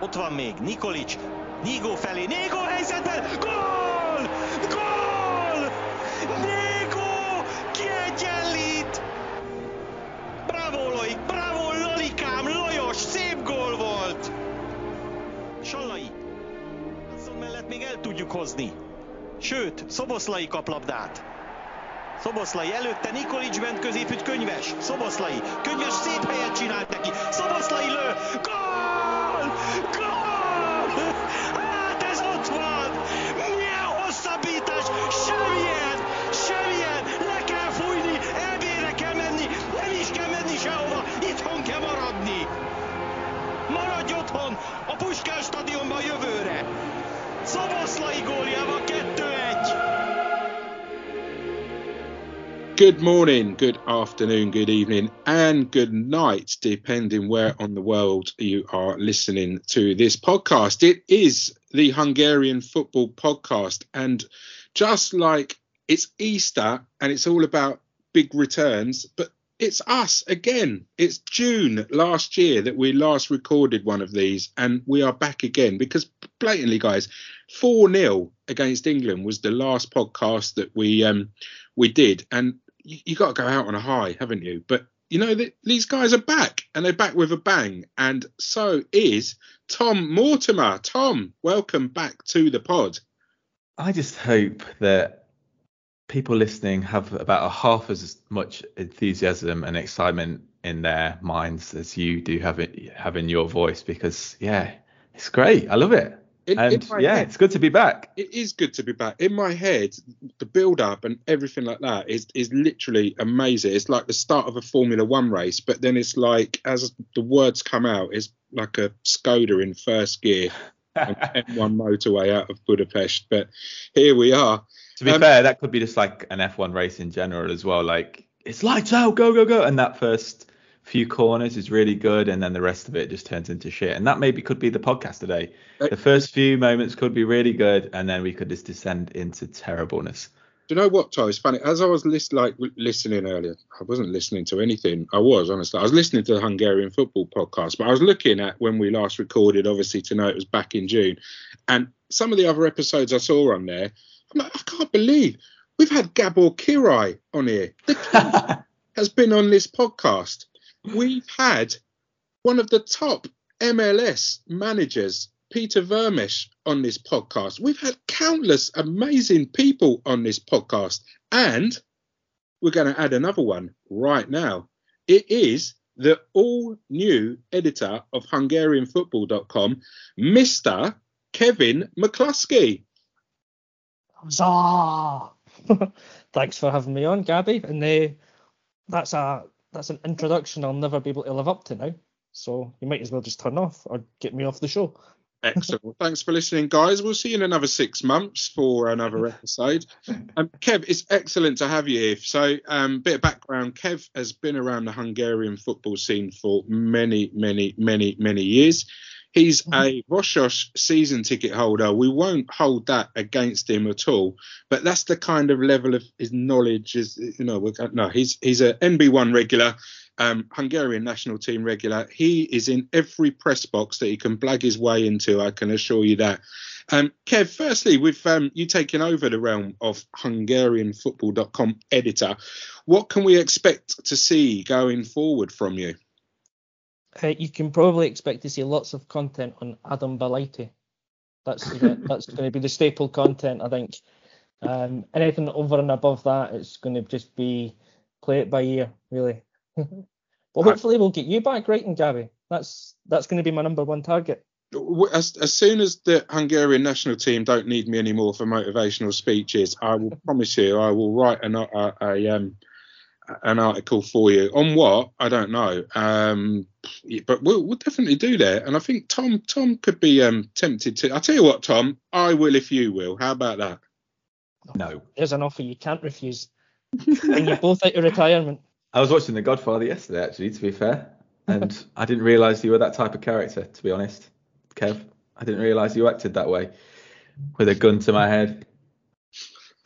Ott van még Nikolic, Négó felé, Négó helyzetben, gól! Gól! Négó kiegyenlít! Bravo Loik, bravo Lolikám, Lajos, szép gól volt! Sallai, Hudson mellett még el tudjuk hozni. Sőt, Szoboszlai kap labdát. Szoboszlai előtte Nikolic bent középütt könyves. Szoboszlai. Könyves szép helyet csinált neki. Szoboszlai lő. Gól! Gól! Good morning, good afternoon, good evening, and good night, depending where on the world you are listening to this podcast. It is the Hungarian Football Podcast, and just like it's Easter and it's all about big returns, but it's us again. It's June last year that we last recorded one of these, and we are back again because blatantly, guys, 4 0 against England was the last podcast that we um we did. And you, you got to go out on a high, haven't you? But you know that these guys are back and they're back with a bang. And so is Tom Mortimer. Tom, welcome back to the pod. I just hope that people listening have about a half as much enthusiasm and excitement in their minds as you do have it have in your voice because yeah, it's great. I love it. In, and in yeah, head, it's good to be back. It is good to be back. In my head, the build up and everything like that is is literally amazing. It's like the start of a Formula One race, but then it's like as the words come out, it's like a Skoda in first gear on M1 motorway out of Budapest. But here we are. To be um, fair, that could be just like an F1 race in general as well. Like it's lights out, go go go, and that first few corners is really good, and then the rest of it just turns into shit. And that maybe could be the podcast today. The first few moments could be really good, and then we could just descend into terribleness. Do you know what, Ty? It's funny. As I was list, like listening earlier, I wasn't listening to anything. I was honestly. I was listening to the Hungarian football podcast, but I was looking at when we last recorded, obviously to know it was back in June, and some of the other episodes I saw on there. I'm like, I can't believe we've had Gabor Kiraly on here. The king has been on this podcast we've had one of the top MLS managers, Peter Vermes, on this podcast. We've had countless amazing people on this podcast, and we're going to add another one right now. It is the all new editor of HungarianFootball.com, Mr. Kevin McCluskie. Thanks for having me on, Gaby. And uh, that's a that's an introduction I'll never be able to live up to now. So you might as well just turn off or get me off the show. Excellent. Thanks for listening, guys. We'll see you in another six months for another episode. Um, Kev, it's excellent to have you here. So, um, bit of background: Kev has been around the Hungarian football scene for many, many, many, many years. He's mm-hmm. a Vasas season ticket holder. We won't hold that against him at all. But that's the kind of level of his knowledge. Is you know, no, he's he's a NB1 regular, um, Hungarian national team regular. He is in every press box that he can blag his way into. I can assure you that. Um, Kev, firstly, with um, you taking over the realm of HungarianFootball.com editor, what can we expect to see going forward from you? Uh, you can probably expect to see lots of content on Adam Balajti. That's that's going to be the staple content, I think. Um, anything over and above that, it's going to just be play it by ear, really. but hopefully, we'll get you back writing, Gaby. That's that's going to be my number one target. As, as soon as the Hungarian national team don't need me anymore for motivational speeches, I will promise you I will write a, a, a um, an article for you on what I don't know, um, but we'll, we'll, definitely do that. And I think Tom Tom could be um, tempted to. I'll tell you what, Tom, I will if you will. How about that? No, there's an offer you can't refuse. and you're both out of retirement. I was watching The Godfather yesterday, actually, to be fair, and I didn't realise you were that type of character. To be honest, Kev, I didn't realise you acted that way, with a gun to my head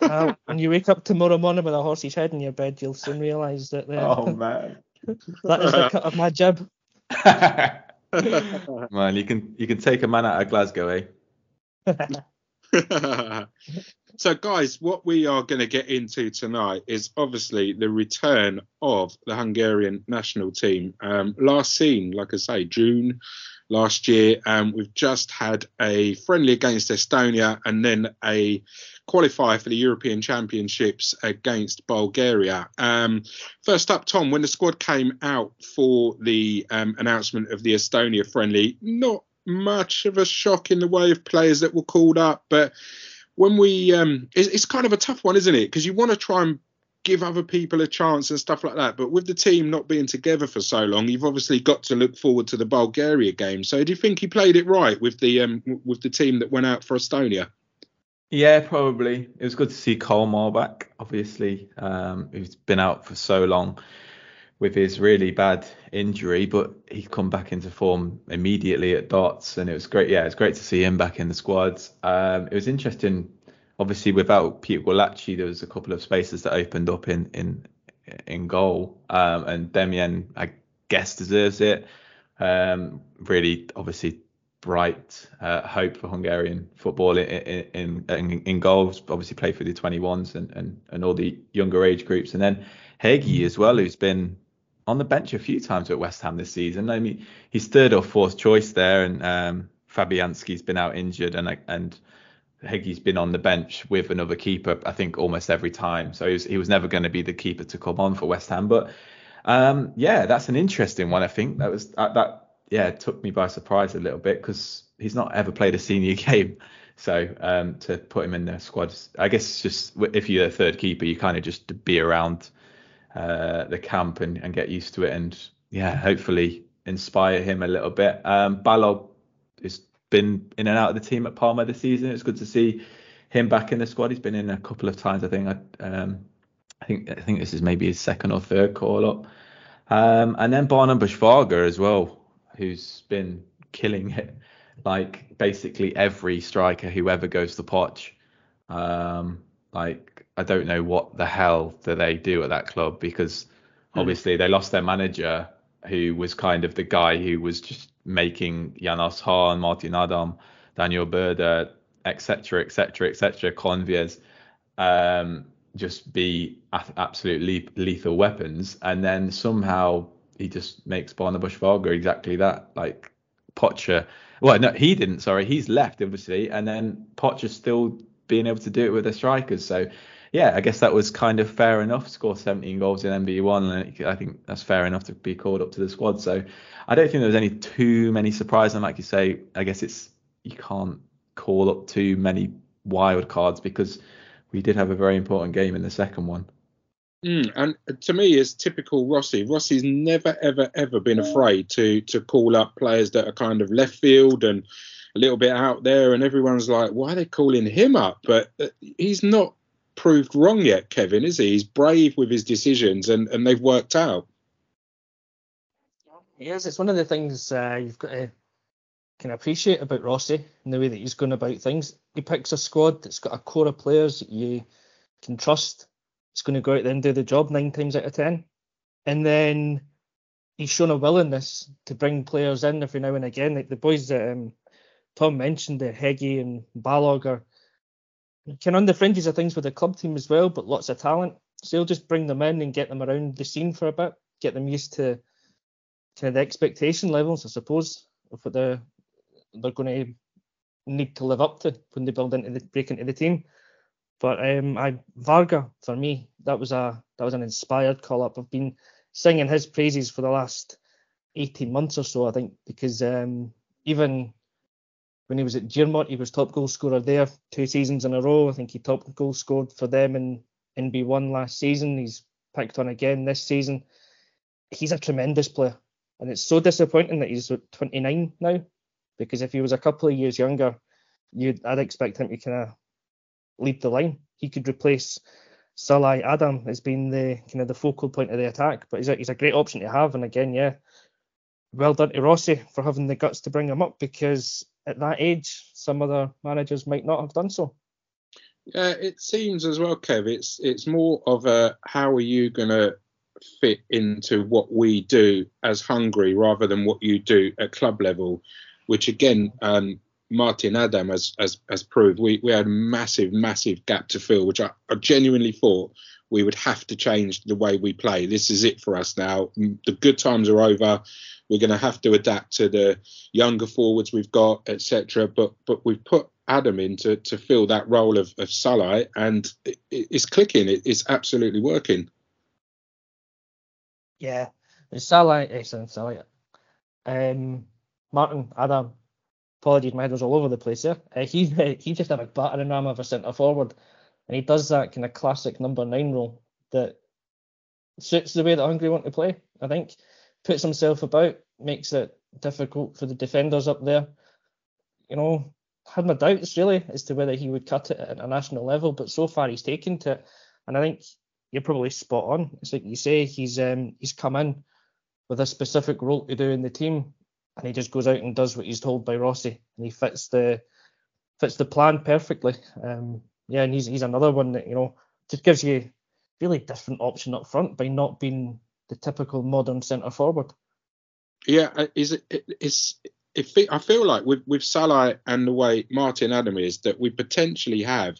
uh, when you wake up tomorrow morning with a horse's head in your bed, you'll soon realise that. Uh, oh man. that is the cut of my jib. Man, you can you can take a man out of Glasgow, eh? so, guys, what we are going to get into tonight is obviously the return of the Hungarian national team. Um, last seen, like I say, June last year. Um, we've just had a friendly against Estonia and then a qualifier for the European Championships against Bulgaria. Um, first up, Tom, when the squad came out for the um, announcement of the Estonia friendly, not much of a shock in the way of players that were called up, but when we, um, it's, it's kind of a tough one, isn't it? Because you want to try and give other people a chance and stuff like that. But with the team not being together for so long, you've obviously got to look forward to the Bulgaria game. So do you think he played it right with the um, with the team that went out for Estonia? Yeah, probably. It was good to see Kalmar back, obviously, um, who's been out for so long with his really bad injury, but he come back into form immediately at Dots, and it was great. Yeah, it's great to see him back in the squads. Um, it was interesting. Obviously, without Peter Gulácsi, there was a couple of spaces that opened up in in in goal, um, and Demian, I guess, deserves it. Um, really, obviously, bright uh, hope for Hungarian football in in, in, in goals. Obviously, played for the 21s and, and, and all the younger age groups. And then Hegyi as well, who's been on the bench a few times at West Ham this season. I mean, he's third or fourth choice there, and um, Fabianski's been out injured, and and Hegyi's been on the bench with another keeper. I think almost every time. So he was, he was never going to be the keeper to come on for West Ham. But um, yeah, that's an interesting one. I think that was that, that yeah, took me by surprise a little bit because he's not ever played a senior game. So um, to put him in the squad, I guess just if you're a third keeper, you kind of just be around uh, the camp and, and, get used to it, and yeah, hopefully inspire him a little bit. Um, Balog has been in and out of the team at Parma this season. It's good to see him back in the squad. He's been in a couple of times. I think. I, um, I think I think this is maybe his second or third call up. Um, and then Barnabas Varga as well who's been killing it. Like basically every striker who ever goes to Paks. Um, like I don't know what the hell do they do at that club because hmm. obviously they lost their manager who was kind of the guy who was just making Janos Hahn, Martin Adam, Daniel Böder, etc., etc., etc., Könyves, um, just be absolute lethal weapons, and then somehow he just makes Barnabas Varga exactly that. Like Pocher, well, no, he didn't. Sorry, he's left obviously, and then Pocher's still being able to do it with the strikers. So yeah, I guess that was kind of fair enough. Score 17 goals in NB1, and I think that's fair enough to be called up to the squad. So I don't think there was any too many surprises. And like you say, I guess it's you can't call up too many wild cards because we did have a very important game in the second one. Mm, and to me, it's typical Rossi. Rossi's never, ever, ever been afraid to to call up players that are kind of left field and a little bit out there, and everyone's like, "Why are they calling him up?" But uh, he's not proved wrong yet, Kevin, is he? He's brave with his decisions, and and they've worked out. Yes, it's one of the things uh, you've got to can appreciate about Rossi and the way that he's going about things. He picks a squad that's got a core of players that you can trust it's going to go out there and do the job nine times out of ten. And then he's shown a willingness to bring players in every now and again. Like the boys that um, Tom mentioned, the Hegyi and Balogh are kind of on the fringes of things with the club team as well, but lots of talent. So he'll just bring them in and get them around the scene for a bit, get them used to kind of the expectation levels, I suppose, of what they're they're going to need to live up to when they build into the break into the team. But um, I Varga for me that was a that was an inspired call up. I've been singing his praises for the last 18 months or so, I think, because um, even when he was at Gyirmót, he was top goal scorer there two seasons in a row. I think he top goal scored for them in NB1 last season. He's picked on again this season. He's a tremendous player, and it's so disappointing that he's 29 now, because if he was a couple of years younger, you'd I'd expect him to kind of lead the line. He could replace Szalai Adam as being the kind of the focal point of the attack, but he's a, he's a great option to have. And again, yeah, well done to Rossi for having the guts to bring him up because at that age, some other managers might not have done so. Yeah, it seems as well, Kev. It's it's more of a how are you going to fit into what we do as Hungary rather than what you do at club level, which again, um, Martin Adam has, has, has proved. We, we had a massive, massive gap to fill, which I, I genuinely thought we would have to change the way we play. This is it for us now. The good times are over. We're going to have to adapt to the younger forwards we've got, etc. But but we've put Adam in to, to fill that role of, of Szalai, and it, it's clicking. It, it's absolutely working. Yeah, Szalai, excellent Szalai. Um, Martin Adam, apologies, my head was all over the place there. Uh, he he just had a battering ram of a centre forward, and he does that kind of classic number nine role that suits the way that Hungary want to play. I think puts himself about, makes it difficult for the defenders up there. You know, had my doubts really as to whether he would cut it at a national level, but so far he's taken to it, and I think you're probably spot on. It's like you say, he's um he's come in with a specific role to do in the team, and he just goes out and does what he's told by Rossi, and he fits the fits the plan perfectly. Um, yeah, and he's he's another one that you know just gives you really different option up front by not being the typical modern centre forward. Yeah, uh, is it? It's. It, I feel like with with Szalai and the way Martin Adam is that we potentially have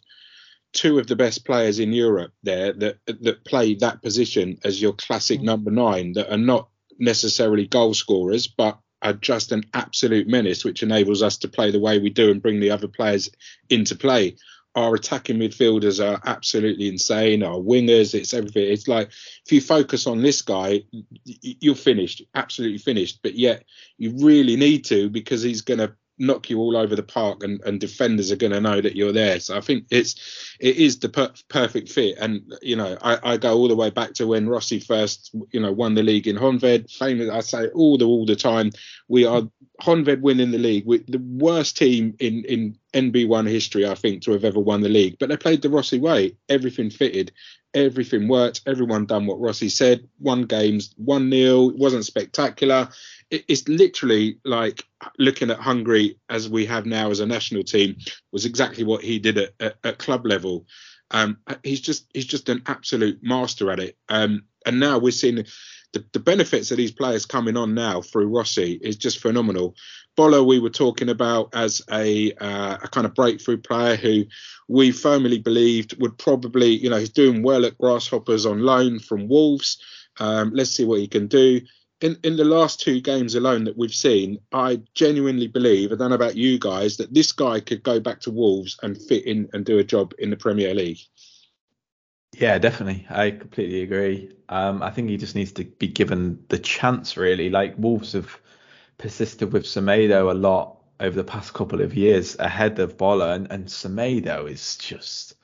two of the best players in Europe there that that play that position as your classic mm. number nine that are not necessarily goal scorers but are just an absolute menace which enables us to play the way we do and bring the other players into play our attacking midfielders are absolutely insane. Our wingers, it's everything. It's like if you focus on this guy, you're finished, absolutely finished. But yet you really need to because he's going to knock you all over the park and, and defenders are going to know that you're there. So I think it's it is the per- perfect fit. And you know, I, I, go all the way back to when Rossi first you know won the league in Honved. Famous, I say all the all the time. We are Honved winning the league. We, the worst team in in NB1 history, I think, to have ever won the league. But they played the Rossi way. Everything fitted. Everything worked. Everyone done what Rossi said. Won games. One nil. It wasn't spectacular it's literally like looking at Hungary as we have now as a national team was exactly what he did at, at, at club level. Um, he's just he's just an absolute master at it. Um, and now we're seeing the, the, benefits of these players coming on now through Rossi is just phenomenal. Bolla, we were talking about as a uh, a kind of breakthrough player who we firmly believed would probably, you know, he's doing well at Grasshoppers on loan from Wolves. Um, let's see what he can do in, in the last two games alone that we've seen, I genuinely believe, I don't know about you guys, that this guy could go back to Wolves and fit in and do a job in the Premier League. Yeah, definitely. I completely agree. Um, I think he just needs to be given the chance, really. Like Wolves have persisted with Semedo a lot over the past couple of years ahead of Bolla, and, and Semedo is just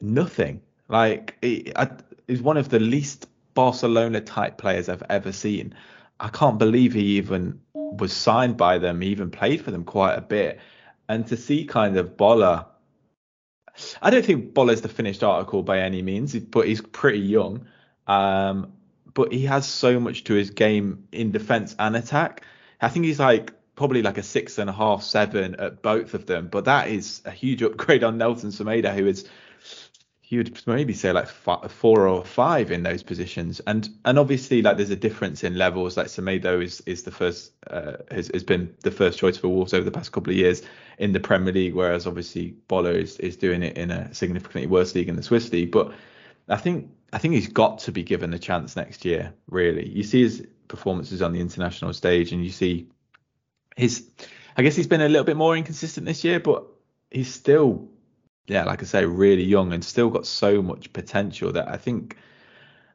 nothing. Like, he, one of the least Barcelona type players I've ever seen. I can't believe he even was signed by them. He even played for them quite a bit. And to see kind of Bolla, I don't think Bolla's the finished article by any means, but he's pretty young. Um, but he has so much to his game in defense and attack. I think he's like probably like a six and a half, seven at both of them. But that is a huge upgrade on Nelson Semedo, who is he would maybe say like four or five in those positions, and and obviously like there's a difference in levels. Like Semedo is is the first uh, has has been the first choice for Wolves over the past couple of years in the Premier League, whereas obviously Bolla is is doing it in a significantly worse league in the Swiss league. But I think I think he's got to be given a chance next year. Really, you see his performances on the international stage, and you see his. I guess he's been a little bit more inconsistent this year, but he's still yeah, like I say, really young and still got so much potential that I think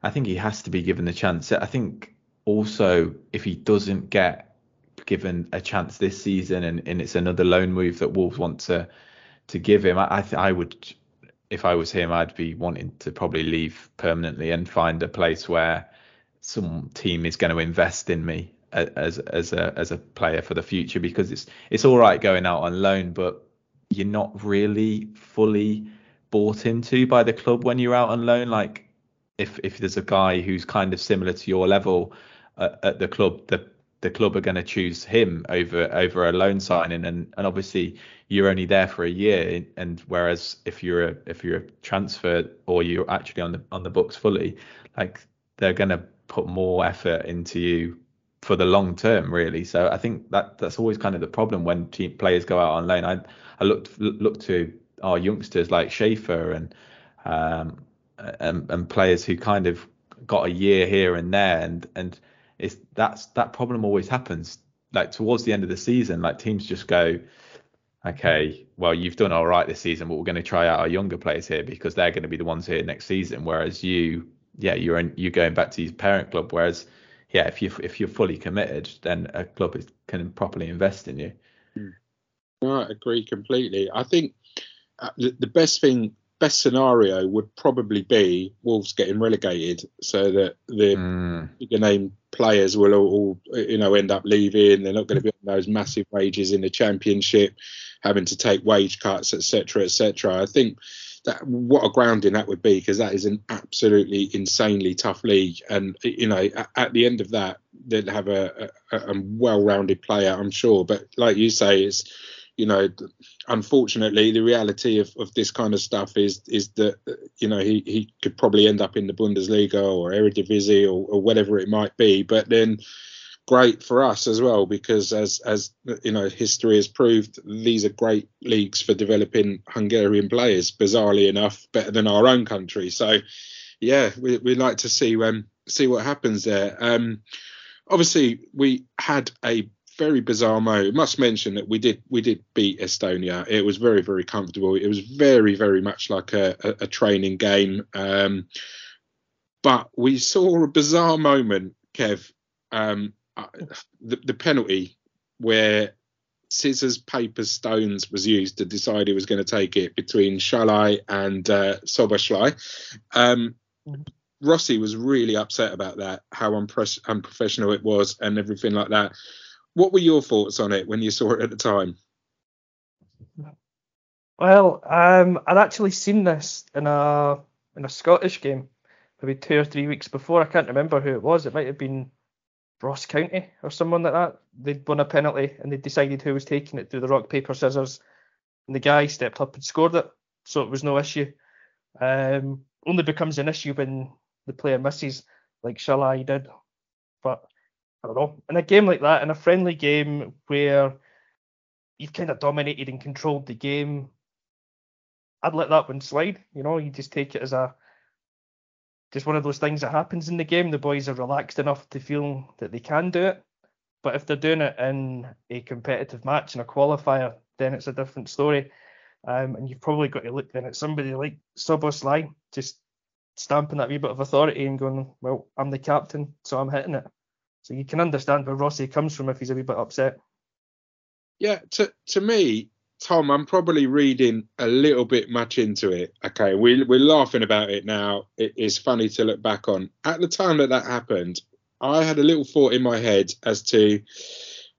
I think he has to be given the chance. I think also if he doesn't get given a chance this season and, and it's another loan move that Wolves want to to give him, I I, th- I would if I was him, I'd be wanting to probably leave permanently and find a place where some team is going to invest in me as as a as a player for the future because it's it's all right going out on loan, but you're not really fully bought into by the club when you're out on loan. Like if if there's a guy who's kind of similar to your level uh, at the club, the the club are going to choose him over over a loan signing, and and obviously you're only there for a year. And whereas if you're a if you're a transfer or you're actually on the on the books fully, like they're going to put more effort into you for the long term, really. So I think that that's always kind of the problem when team players go out on loan. I I looked look to our youngsters like Schaefer and um and, and players who kind of got a year here and there, and and it's that's that problem always happens. Like towards the end of the season, like teams just go, okay, well you've done all right this season, but we're going to try out our younger players here because they're going to be the ones here next season. Whereas you, yeah, you're in, you're going back to your parent club. Whereas yeah, if you if you're fully committed, then a club is, can properly invest in you. No, I agree completely. I think uh, the, the best thing, best scenario would probably be Wolves getting relegated, so that the Mm. bigger name players will all, you know, end up leaving. They're not going to be on those massive wages in the Championship, having to take wage cuts, etc., etc. I think that what a grounding that would be because that is an absolutely insanely tough league, and you know, at, at the end of that, they'd have a, a, a well-rounded player, I'm sure. But like you say, it's you know, unfortunately, the reality of, of this kind of stuff is is that you know he, he could probably end up in the Bundesliga or Eredivisie or, or whatever it might be. But then, great for us as well because as as you know, history has proved these are great leagues for developing Hungarian players. Bizarrely enough, better than our own country. So, yeah, we we like to see um see what happens there. Um, obviously, we had a very bizarre mode. Must mention that we did we did beat Estonia. It was very very comfortable. It was very very much like a, a, a training game. Um, but we saw a bizarre moment, Kev. Um, uh, the, the penalty where scissors, paper, stones was used to decide who was going to take it between Sallai and uh. Um, Rossi was really upset about that, how unpre- unprofessional it was, and everything like that. What were your thoughts on it when you saw it at the time? Well, um, I'd actually seen this in a in a Scottish game, maybe two or three weeks before. I can't remember who it was. It might have been Ross County or someone like that. They'd won a penalty and they decided who was taking it through the rock paper scissors, and the guy stepped up and scored it, so it was no issue. Um, only becomes an issue when the player misses, like Sallai did. But I don't know. In a game like that, in a friendly game where you've kind of dominated and controlled the game, I'd let that one slide. You know, you just take it as a just one of those things that happens in the game. The boys are relaxed enough to feel that they can do it. But if they're doing it in a competitive match in a qualifier, then it's a different story. Um, and you've probably got to look then at somebody like Szoboszlai, just stamping that wee bit of authority and going, well, I'm the captain, so I'm hitting it. So you can understand where Rossi comes from if he's a wee bit upset. Yeah, to to me, Tom, I'm probably reading a little bit much into it. Okay, we we're laughing about it now. It is funny to look back on. At the time that that happened, I had a little thought in my head as to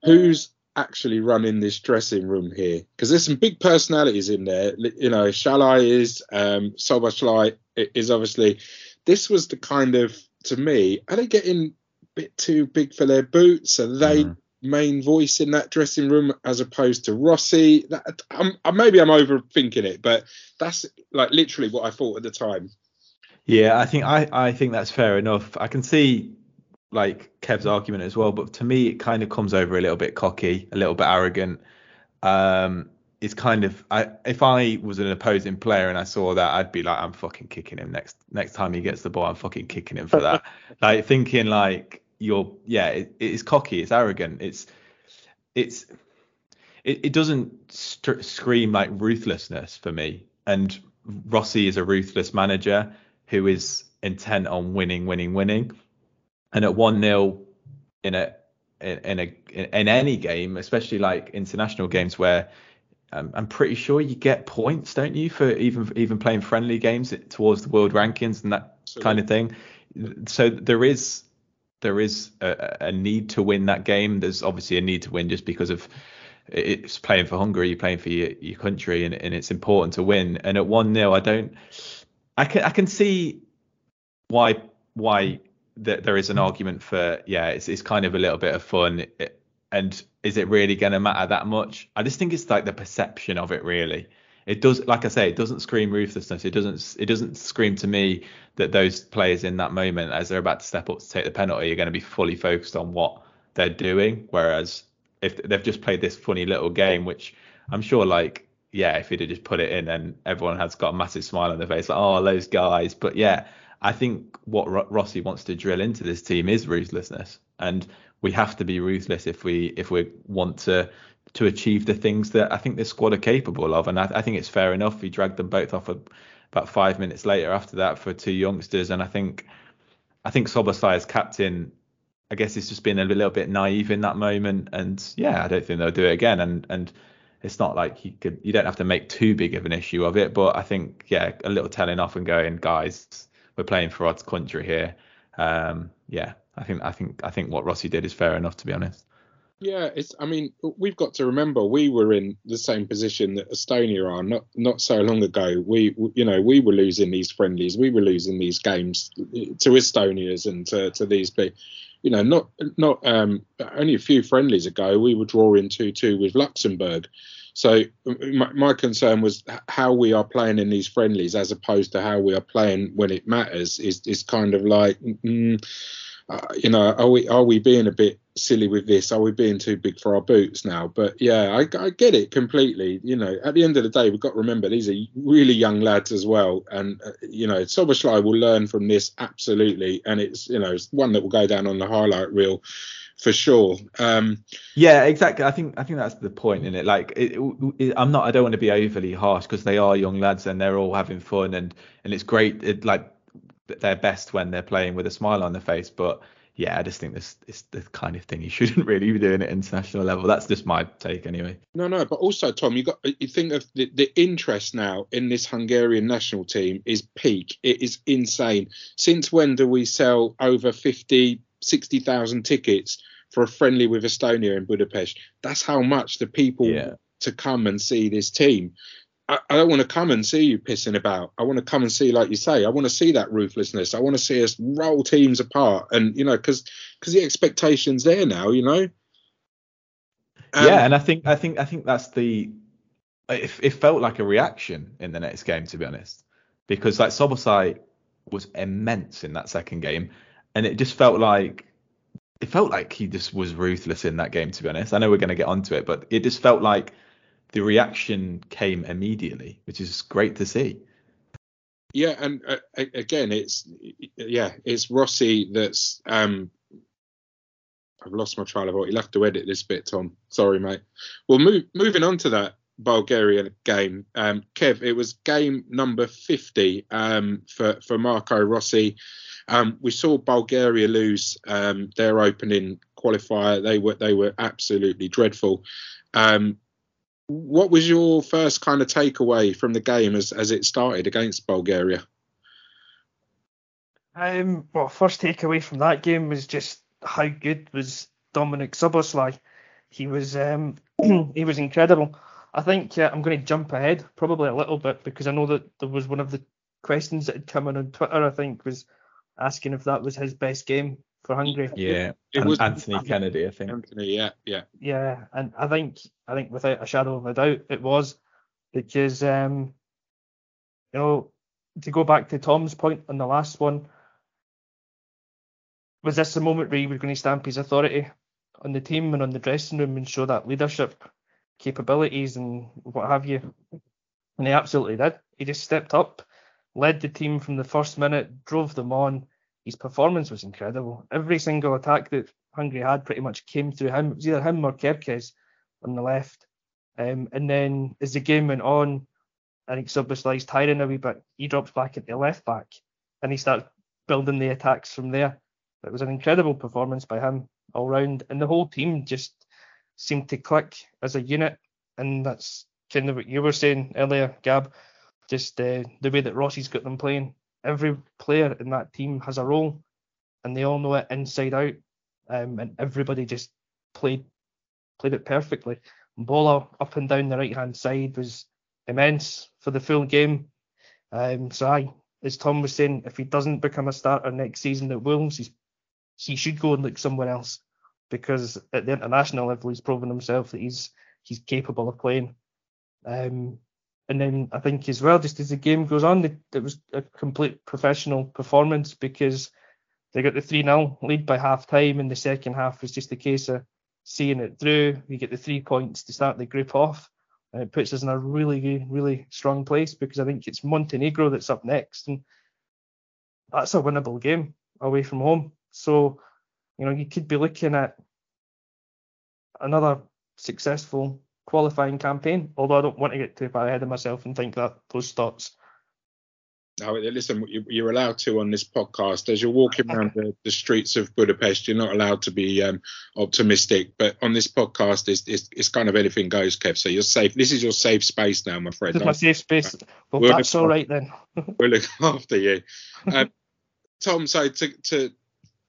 who's actually running this dressing room here because there's some big personalities in there. You know, Sallai is, um, Szoboszlai is obviously. This was the kind of to me. Are they getting a bit too big for their boots? Are they? Mm. Main voice in that dressing room as opposed to Rossi. That, I'm, maybe I'm overthinking it, but that's like literally what I thought at the time. Yeah, I think I, I think that's fair enough. I can see like Kev's argument as well, but to me it kind of comes over a little bit cocky, a little bit arrogant. Um, it's kind of I if I was an opposing player and I saw that, I'd be like, I'm fucking kicking him next next time he gets the ball. I'm fucking kicking him for that. like thinking like you're yeah, it, it's cocky, it's arrogant, it's it's it, it doesn't st- scream like ruthlessness for me. And Rossi is a ruthless manager who is intent on winning, winning, winning. And at one 0 in a in, in a in any game, especially like international games where um, I'm pretty sure you get points, don't you, for even even playing friendly games towards the world rankings and that Absolutely. kind of thing. So there is there is a, a need to win that game. There's obviously a need to win just because of it's playing for Hungary, you're playing for your, your country, and, and it's important to win. And at one 0 I don't, I can I can see why why th- there is an argument for yeah, it's it's kind of a little bit of fun. And is it really going to matter that much? I just think it's like the perception of it really. It does, like I say, it doesn't scream ruthlessness. It doesn't it doesn't scream to me that those players in that moment, as they're about to step up to take the penalty, are going to be fully focused on what they're doing. Whereas if they've just played this funny little game, which I'm sure, like, yeah, if he'd have just put it in, and everyone has got a massive smile on their face, like, oh, those guys. But yeah, I think what Rossi wants to drill into this team is ruthlessness, and we have to be ruthless if we if we want to to achieve the things that I think this squad are capable of. And I, I think it's fair enough. He dragged them both off a, about five minutes later after that for two youngsters, and I think I think Szoboszlai as captain I guess he's just been a little bit naive in that moment, and yeah, I don't think they'll do it again. And and it's not like he could. You don't have to make too big of an issue of it, but I think yeah, a little telling off and going, guys, we're playing for odds country here. Um, yeah, I think I think I think what Rossi did is fair enough, to be honest. Yeah, it's. I mean, we've got to remember we were in the same position that Estonia are not not so long ago. We, you know, we were losing these friendlies, we were losing these games to Estonians and to, to these people you know, not not um, only a few friendlies ago, we were drawing two two with Luxembourg. So my, my, concern was how we are playing in these friendlies as opposed to how we are playing when it matters. Is is kind of like. Mm, uh, you know, are we are we being a bit silly with this? Are we being too big for our boots now? But yeah, I, I get it completely. You know, at the end of the day, we've got to remember these are really young lads as well, and uh, you know, Szoboszlai will learn from this absolutely, and it's you know, it's one that will go down on the highlight reel for sure. Um, yeah, exactly. I think I think that's the point in it. Like, it, it, I'm not. I don't want to be overly harsh because they are young lads and they're all having fun and and it's great. It, like their best when they're playing with a smile on their face. But yeah, I just think this is the kind of thing you shouldn't really be doing at international level. That's just my take anyway. No, no, but also Tom, you got you think of the, the interest now in this Hungarian national team is peak. It is insane. Since when do we sell over 50, 60,000 tickets for a friendly with Estonia in Budapest? That's how much the people yeah. to come and see this team. I, I don't want to come and see you pissing about. I want to come and see, like you say, I want to see that ruthlessness. I want to see us roll teams apart, and you know, because because the expectations there now, you know. Um, yeah, and I think I think I think that's the. It, it felt like a reaction in the next game, to be honest, because like Szoboszlai was immense in that second game, and it just felt like it felt like he just was ruthless in that game. To be honest, I know we're going to get onto it, but it just felt like the reaction came immediately, which is great to see. Yeah, and uh, again, it's yeah, it's Rossi that's. um I've lost my trail of thought. You'll have to edit this bit, Tom. Sorry, mate. Well, move, moving on to that Bulgarian game, um, Kev, it was game number 50 um, for for Marco Rossi. Um, we saw Bulgaria lose um, their opening qualifier. They were they were absolutely dreadful. Um, what was your first kind of takeaway from the game as, as it started against Bulgaria? Um, well, first takeaway from that game was just how good was Dominik Szoboszlai. He was um, he was incredible. I think uh, I'm going to jump ahead probably a little bit because I know that there was one of the questions that had come in on Twitter. I think was asking if that was his best game for Hungary. Yeah, it was Anthony Kennedy, I think. Anthony, yeah, yeah. Yeah, and I think I think without a shadow of a doubt it was because um, you know to go back to Tom's point on the last one, was this the moment where he was going to stamp his authority on the team and on the dressing room and show that leadership capabilities and what have you? And he absolutely did. He just stepped up, led the team from the first minute, drove them on his performance was incredible. Every single attack that Hungary had pretty much came through him. It was either him or Kerkez on the left. Um, and then as the game went on, I think Szoboszlai's tiring a wee bit. He drops back into left back and he starts building the attacks from there. It was an incredible performance by him all round, and the whole team just seemed to click as a unit. And that's kind of what you were saying earlier, Gab. Just uh, the way that Rossi's got them playing every player in that team has a role, and they all know it inside out. Um, and everybody just played played it perfectly. Bolla up and down the right hand side was immense for the full game. Um, so I, as Tom was saying, if he doesn't become a starter next season at Wolves, he should go and look somewhere else because at the international level he's proven himself that he's he's capable of playing. Um, And then I think as well, just as the game goes on, it was a complete professional performance because they got the 3 0 lead by half time, and the second half was just a case of seeing it through. We get the three points to start the group off, and it puts us in a really, really strong place because I think it's Montenegro that's up next, and that's a winnable game away from home. So, you know, you could be looking at another successful qualifying campaign. Although I don't want to get too far ahead of myself and think that those thoughts. No, listen, you're allowed to on this podcast. As you're walking around the, the streets of Budapest, you're not allowed to be um, optimistic. But on this podcast, it's, it's, it's, kind of anything goes, Kev. So you're safe. This is your safe space now, my friend. This is my safe space. Well, we'll that's all right then. we'll look after you. Um, Tom, so to, to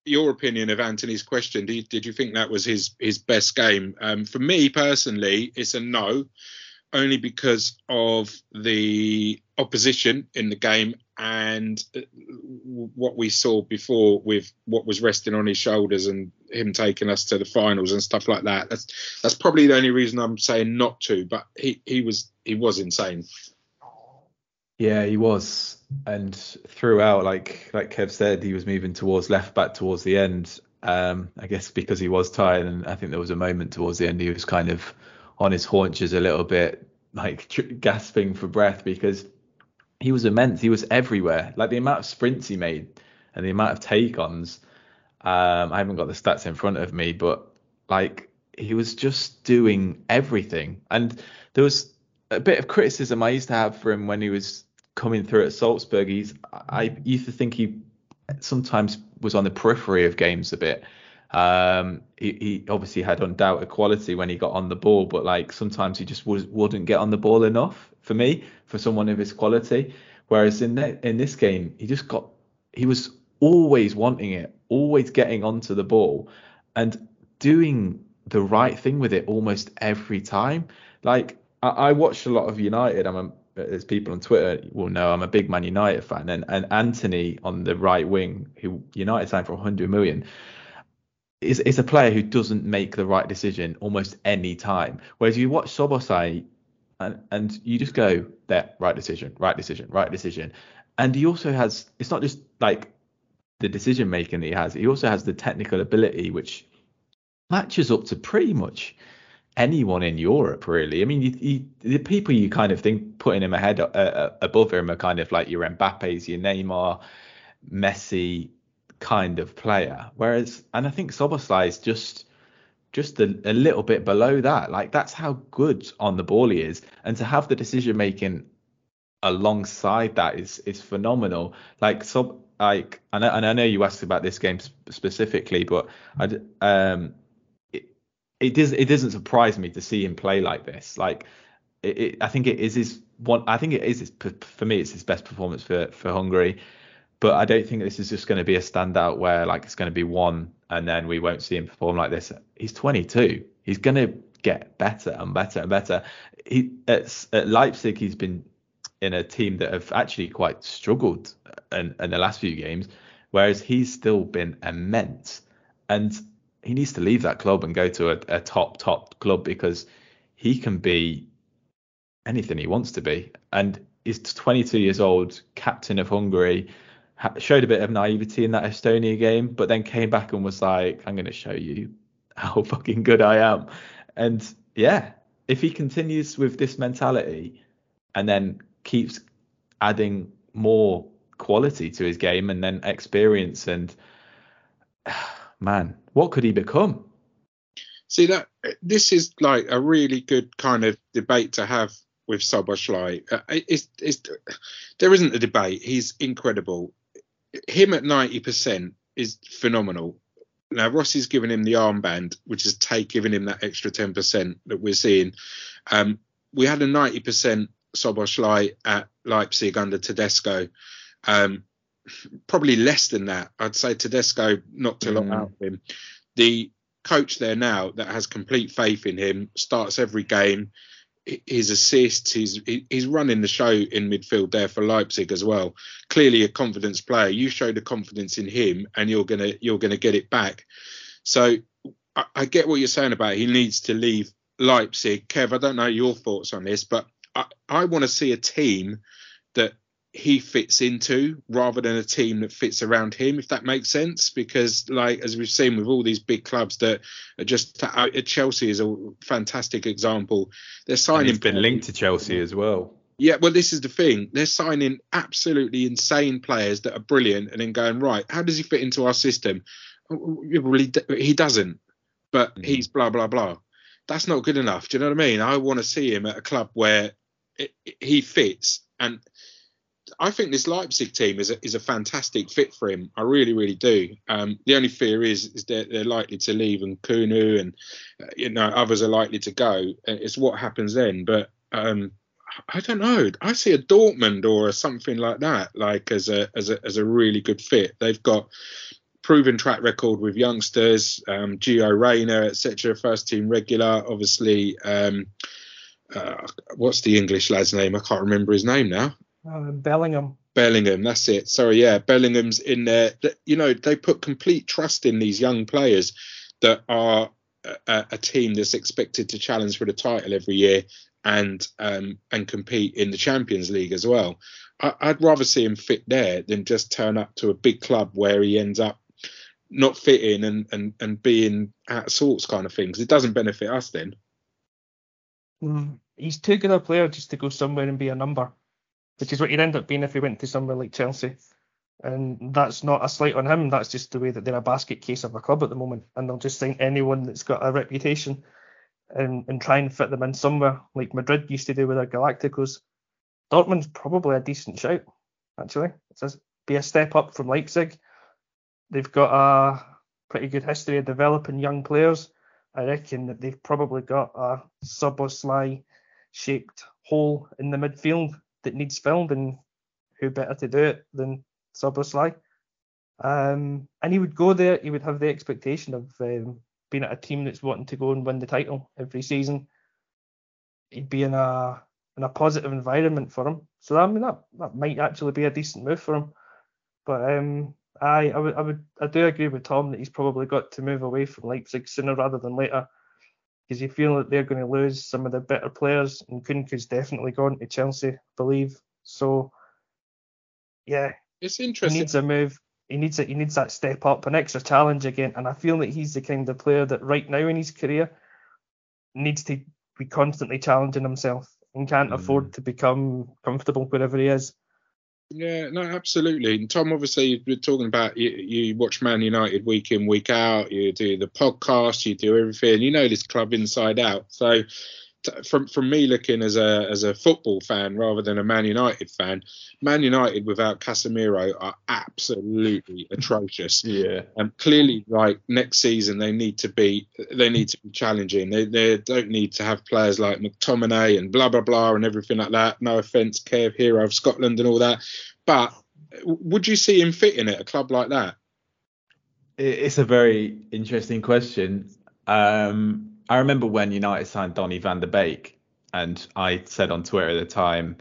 your opinion of Anthony's question. Did you, did you think that was his his best game? Um, for me personally, it's a no, only because of the opposition in the game and uh, what we saw before with what was resting on his shoulders and him taking us to the finals and stuff like that. That's that's probably the only reason I'm saying not to. But he he was he was insane. Yeah, he was, and throughout, like like Kev said, he was moving towards left back towards the end. Um, I guess because he was tired, and I think there was a moment towards the end he was kind of on his haunches a little bit, like tr- gasping for breath because he was immense. He was everywhere. Like the amount of sprints he made and the amount of take-ons. Um, I haven't got the stats in front of me, but like he was just doing everything. And there was a bit of criticism I used to have for him when he was coming through at Salzburg, he's I used to think he sometimes was on the periphery of games a bit. Um, he, he, obviously had undoubted quality when he got on the ball, but like sometimes he just was, wouldn't get on the ball enough for me, for someone of his quality. Whereas in that, in this game, he just got he was always wanting it, always getting onto the ball, and doing the right thing with it almost every time. Like I, I watched a lot of United. I'm a as people on Twitter will know, I'm a big Man United fan, and, and Antony on the right wing, who United signed for 100 million, is is a player who doesn't make the right decision almost any time. Whereas you watch Szoboszlai, and and you just go there, right decision, right decision, right decision, and he also has. It's not just like the decision making that he has. He also has the technical ability, which matches up to pretty much anyone in Europe, really. I mean, you, you, the people you kind of think putting him ahead uh, uh, above him are kind of like your Mbappe's, your Neymar, Messi kind of player. Whereas, and I think Szoboszlai is just just a, a, little bit below that. Like that's how good on the ball he is, and to have the decision making alongside that is is phenomenal. Like so, like and I, and I know you asked about this game specifically, but I um it does it doesn't surprise me to see him play like this. Like it, it, I think it is his one. I think it is his, for me. It's his best performance for for Hungary. But I don't think this is just going to be a standout where like it's going to be one and then we won't see him perform like this. He's 22. He's going to get better and better and better. He at, at Leipzig he's been in a team that have actually quite struggled in, in the last few games, whereas he's still been immense. And he needs to leave that club and go to a, a top top club because he can be anything he wants to be. And he's 22 years old, captain of Hungary, showed a bit of naivety in that Estonia game, but then came back and was like, "I'm going to show you how fucking good I am." And yeah, if he continues with this mentality and then keeps adding more quality to his game and then experience and man, what could he become? See that this is like a really good kind of debate to have with Szoboszlai. Uh, it's, it's, there isn't a debate. He's incredible. Him at 90% is phenomenal. Now Rossi's given him the armband, which is take giving him that extra 10% that we're seeing. Um, we had a 90% Szoboszlai at Leipzig under Tedesco. Um, probably less than that. I'd say Tedesco not a lot mm. out of him. The coach there now that has complete faith in him starts every game. His assists, he's he's running the show in midfield there for Leipzig as well. Clearly a confidence player. You show the confidence in him, and you're gonna you're gonna get it back. So I, I get what you're saying about he needs to leave Leipzig. Kev, I don't know your thoughts on this, but I, I want to see a team that he fits into rather than a team that fits around him, if that makes sense. Because, like as we've seen with all these big clubs that are just uh, Chelsea is a fantastic example. They're signing. And he's been linked to Chelsea as well. Yeah, well, this is the thing. They're signing absolutely insane players that are brilliant, and then going right. How does he fit into our system? Well, he, he doesn't. But mm. he's blah blah blah. That's not good enough. Do you know what I mean? I want to see him at a club where it, it, he fits and I think this Leipzig team is a, is a fantastic fit for him. I really, really do. Um, the only fear is is they're, they're likely to leave, and Kunu and uh, you know others are likely to go. It's what happens then. But um, I don't know. I see a Dortmund or something like that, like as a as a as a really good fit. They've got proven track record with youngsters, um, Gio Reyna, etc. First team regular, obviously. Um, uh, what's the English lad's name? I can't remember his name now. Uh, Bellingham. Bellingham, that's it. Sorry, yeah, Bellingham's in there. You know, they put complete trust in these young players that are a, a team that's expected to challenge for the title every year and um, and compete in the Champions League as well. I, would rather see him fit there than just turn up to a big club where he ends up not fitting and and and being out of sorts kind of things. It doesn't benefit us then. Mm, he's too good a player just to go somewhere and be a number which is what he'd end up being if he went to somewhere like Chelsea. And that's not a slight on him. That's just the way that they're a basket case of a club at the moment, and they'll just sign anyone that's got a reputation and and try and fit them in somewhere like Madrid used to do with their Galacticos. Dortmund's probably a decent shout, actually. It's a, be a step up from Leipzig. They've got a pretty good history of developing young players. I reckon that they've probably got a Szoboszlai shaped hole in the midfield that needs filled, and who better to do it than Szoboszlai? Um, and he would go there. He would have the expectation of um, being at a team that's wanting to go and win the title every season. He'd be in a in a positive environment for him. So I mean that that might actually be a decent move for him. But um, I I would I would I do agree with Tom that he's probably got to move away from Leipzig sooner rather than later because you feel that they're going to lose some of the better players, and Kunku's definitely gone to Chelsea, I believe. So, yeah, it's interesting. He needs a move. He needs it. He needs that step up, an extra challenge again. And I feel that he's the kind of player that right now in his career needs to be constantly challenging himself and can't mm. afford to become comfortable wherever he is. Yeah, no, absolutely. And Tom, obviously, you're talking about you, you watch Man United week in, week out. You do the podcast, you do everything. You know this club inside out. So from from me looking as a as a football fan rather than a Man United fan, Man United without Casemiro are absolutely atrocious. Yeah. And clearly, like next season, they need to be they need to be challenging. They they don't need to have players like McTominay and blah blah blah and everything like that. No offense, Kev, hero of Scotland and all that. But would you see him fitting at a club like that? It's a very interesting question. Um, I remember when United signed Donny van de Beek, and I said on Twitter at the time,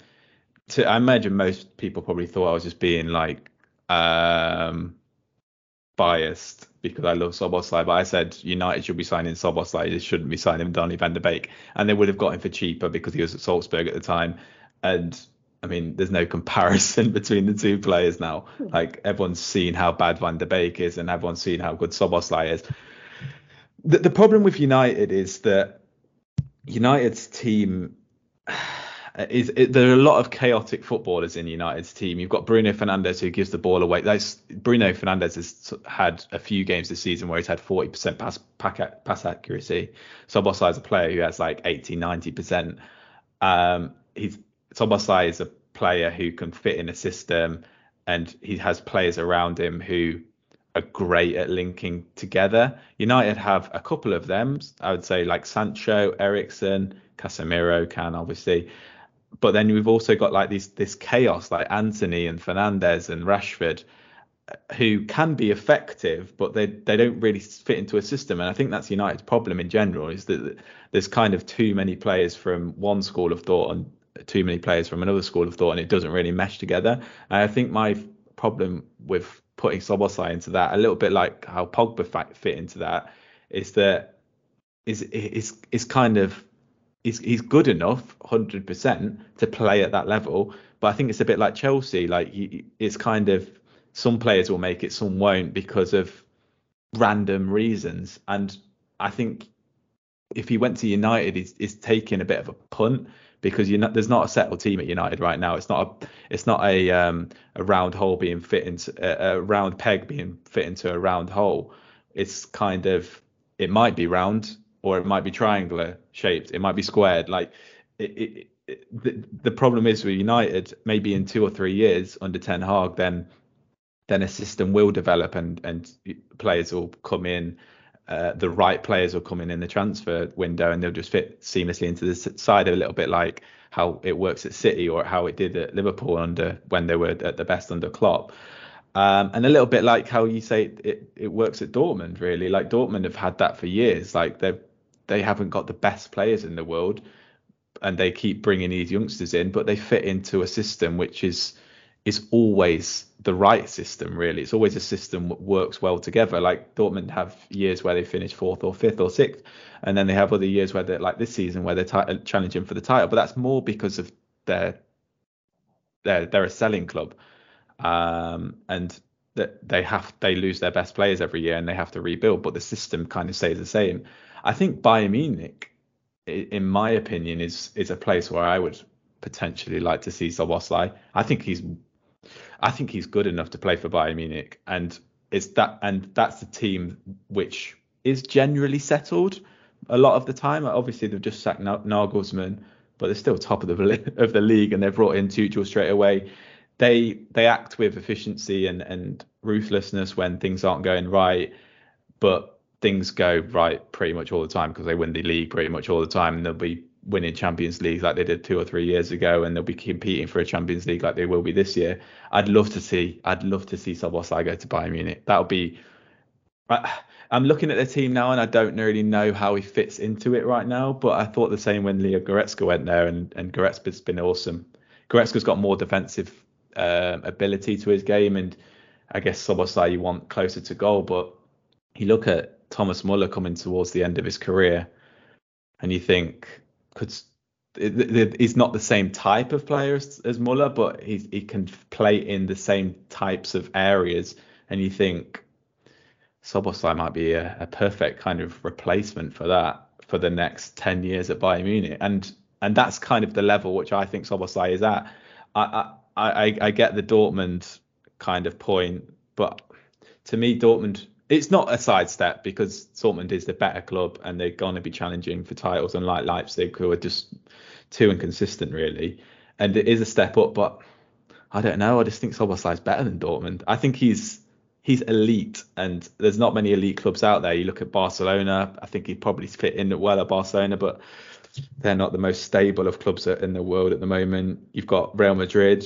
to, I imagine most people probably thought I was just being like um, biased because I love Szoboszlai, but I said United should be signing Szoboszlai, they shouldn't be signing Donny van de Beek, and they would have got him for cheaper because he was at Salzburg at the time, and I mean, there's no comparison between the two players now. Like everyone's seen how bad Van de Beek is, and everyone's seen how good Szoboszlai is the, the problem with United is that United's team is there are a lot of chaotic footballers in United's team. You've got Bruno Fernandes who gives the ball away. That's Bruno Fernandes has had a few games this season where he's had 40% pass pass accuracy. Szoboszlai is a player who has like 80, 90%. Um, he's Szoboszlai is a player who can fit in a system, and he has players around him who are great at linking together. United have a couple of them. I would say like Sancho, Eriksen, Casemiro can obviously. But then we've also got like these this chaos like Anthony and Fernandes and Rashford who can be effective, but they they don't really fit into a system. And I think that's United's problem in general is that there's kind of too many players from one school of thought and too many players from another school of thought, and it doesn't really mesh together. And I think my problem with putting Szoboszlai into that, a little bit like how Pogba fit into that, is that is is is kind of he's he's good enough, hundred percent, to play at that level. But I think it's a bit like Chelsea. Like it's kind of some players will make it, some won't because of random reasons. And I think if he went to United, he's, he's taking a bit of a punt because not, there's not a settled team at United right now. It's not a it's not a um, a round hole being fit into a, a round peg being fit into a round hole. It's kind of it might be round or it might be triangular shaped. It might be squared. Like it, it, it, the, the problem is with United, maybe in two or three years under Ten Hag, then then a system will develop and and players will come in. Uh, the right players will come in in the transfer window and they'll just fit seamlessly into the side a little bit like how it works at City or how it did at Liverpool under when they were at the best under Klopp. Um, and a little bit like how you say it, it, works at Dortmund, really. Like Dortmund have had that for years. Like they they haven't got the best players in the world, and they keep bringing these youngsters in, but they fit into a system which is is always the right system. Really, it's always a system that works well together. Like Dortmund have years where they finish fourth or fifth or sixth, and then they have other years where they're like this season where they're t- challenging for the title. But that's more because of their they're they're a selling club um, and that they have they lose their best players every year and they have to rebuild, but the system kind of stays the same. I think Bayern Munich, in my opinion, is is a place where I would potentially like to see Szoboszlai. I think he's I think he's good enough to play for Bayern Munich, and it's that and that's the team which is generally settled a lot of the time. Obviously, they've just sacked Nagelsmann, but they're still top of the of the league, and they've brought in Tuchel straight away they they act with efficiency and and ruthlessness when things aren't going right, but things go right pretty much all the time because they win the league pretty much all the time and they'll be winning Champions League like they did two or three years ago and they'll be competing for a Champions League like they will be this year. I'd love to see I'd love to see Szoboszlai go to Bayern Munich. That'll be I, I'm looking at the team now and I don't really know how he fits into it right now, but I thought the same when Leo Goretzka went there and and Goretzka's been awesome. Goretzka's got more defensive um, ability to his game, and I guess Szoboszlai you want closer to goal. But you look at Thomas Muller coming towards the end of his career, and you think could he's not the same type of player as, as Muller, but he he can play in the same types of areas, and you think Szoboszlai might be a, a, perfect kind of replacement for that for the next 10 years at Bayern Munich. And and that's kind of the level which I think Szoboszlai is at. I, I, I get the Dortmund kind of point, but to me, Dortmund it's not a sidestep because Dortmund is the better club and they're going to be challenging for titles, unlike Leipzig, who are just too inconsistent, really. And it is a step up, but I don't know. I just think Szoboszlai is better than Dortmund. I think he's he's elite, and there's not many elite clubs out there. You look at Barcelona. I think he'd probably fit in well at Barcelona, but they're not the most stable of clubs in the world at the moment. You've got Real Madrid,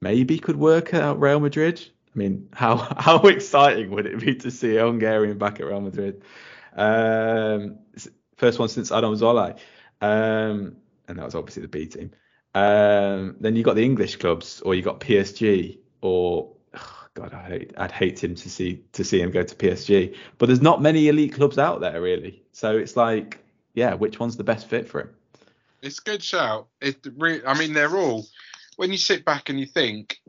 maybe could work at Real Madrid. I mean, how how exciting would it be to see a Hungarian back at Real Madrid? Um, first one since Adam Szalai, um, and that was obviously the B team. Um, then you got the English clubs, or you got PSG, or oh God, I hate, I'd hate him to see to see him go to PSG. But there's not many elite clubs out there really, so it's like, yeah, which one's the best fit for him? It's a good shout. It I mean, they're all when you sit back and you think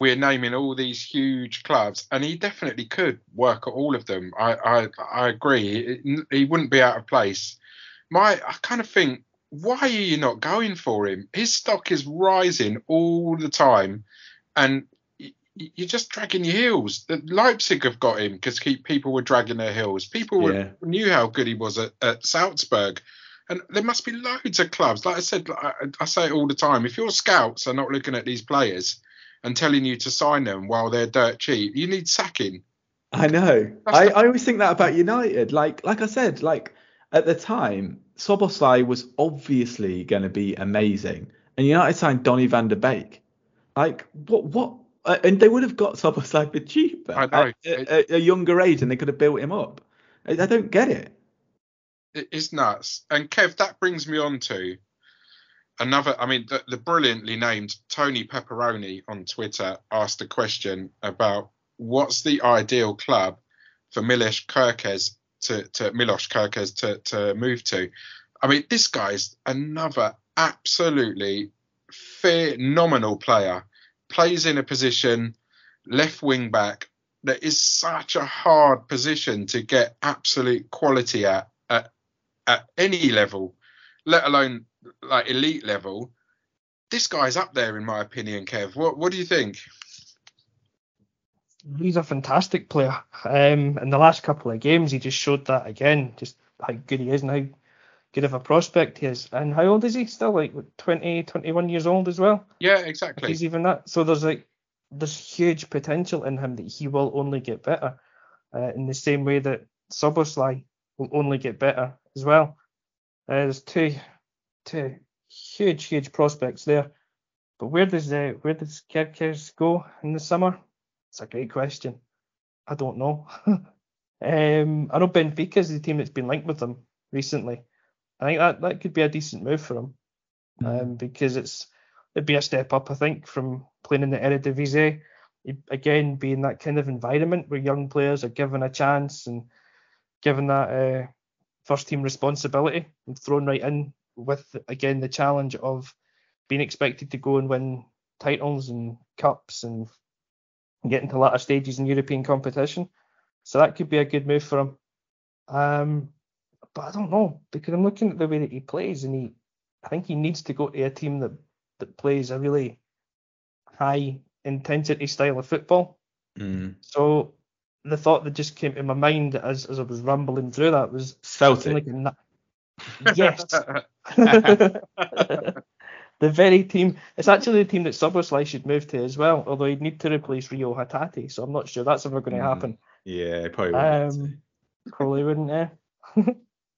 we're naming all these huge clubs, and he definitely could work at all of them. I I, I agree. He wouldn't be out of place. My I kind of think, why are you not going for him? His stock is rising all the time, and you're just dragging your heels. Leipzig have got him because people were dragging their heels. People were, knew how good he was at, at Salzburg. And there must be loads of clubs. Like I said, I, I say it all the time. If your scouts are not looking at these players and telling you to sign them while they're dirt cheap, you need sacking. I know. I, the- I always think that about United. Like like I said, like at the time, Szoboszlai was obviously going to be amazing, and United signed Donny van de Beek. Like what what? Uh, and they would have got Szoboszlai for cheaper at, at, a younger age, and they could have built him up. I, I don't get it it's nuts. And Kev, that brings me on to another. I mean, the, the brilliantly named Tony Pepperoni on Twitter asked a question about what's the ideal club for Milos Kerkez to, to Kerkez to, to move to. I mean, this guy's another absolutely phenomenal player. Plays in a position left wing back that is such a hard position to get absolute quality at at, at any level, let alone like elite level. This guy's up there in my opinion, Kev. What what do you think? He's a fantastic player. Um, in the last couple of games, he just showed that again, just how good he is and how good of a prospect he is. And how old is he? Still like 20, 21 years old as well. Yeah, If exactly. he's even that. So there's like there's huge potential in him that he will only get better. Uh, in the same way that Szoboszlai will only get better as well. Uh, there's two two huge huge prospects there. But where does uh, where does Kerkez go in the summer? It's a great question. I don't know. um, I know Benfica is the team that's been linked with them recently. I think that, that could be a decent move for him um, because it's it'd be a step up, I think, from playing in the Eredivisie. Again, being in that kind of environment where young players are given a chance and given that uh, first team responsibility and thrown right in with again the challenge of being expected to go and win titles and cups and get into latter stages in European competition. So that could be a good move for him. Um, but I don't know because I'm looking at the way that he plays, and he, I think he needs to go to a team that that plays a really high intensity style of football. Mm. So the thought that just came to my mind as as I was rambling through that was Celtic. like a yes, the very team. It's actually the team that Szoboszlai should move to as well. Although he'd need to replace Reo Hatate, so I'm not sure that's ever going to Mm. happen. Yeah, probably. wouldn't. Um, probably wouldn't, eh?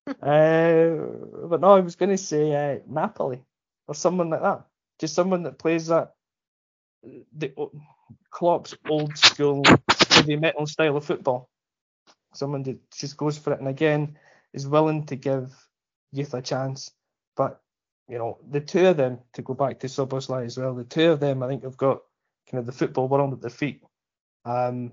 uh, but no, I was going to say uh, Napoli or someone like that. Just someone that plays that the Klopp's old school heavy metal style of football. Someone that just goes for it and again is willing to give youth a chance. But you know, the two of them to go back to Szoboszlai as well. The two of them, I think, have got kind of the football world at their feet. Um,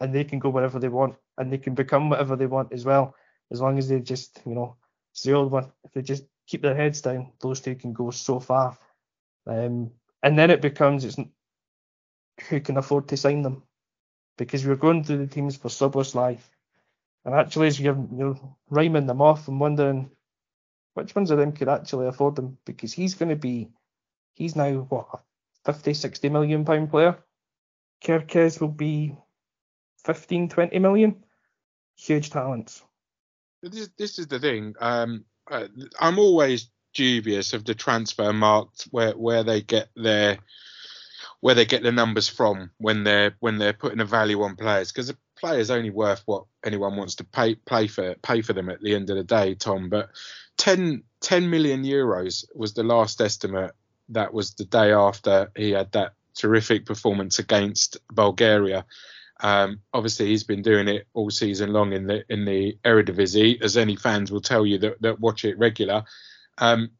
and they can go wherever they want and they can become whatever they want as well as long as they just you know it's the old one if they just keep their heads down those two can go so far um, and then it becomes it's who can afford to sign them because we're going through the teams for Szoboszlai and actually as you're, you're rhyming them off and wondering which ones of them could actually afford them because he's going to be he's now what a 50 60 million pound player Kerkez will be 15, 20 million. Huge talents. this, this is the thing. Um, uh, I'm always dubious of the transfer marked where where they get their where they get the numbers from when they're when they're putting a value on players because player's only worth what anyone wants to pay pay for pay for them at the end of the day, Tom. But 10, 10 million euros was the last estimate. That was the day after he had that terrific performance against Bulgaria. Um, obviously, he's been doing it all season long in the in the Eredivisie, as any fans will tell you that, that watch it regular. Um,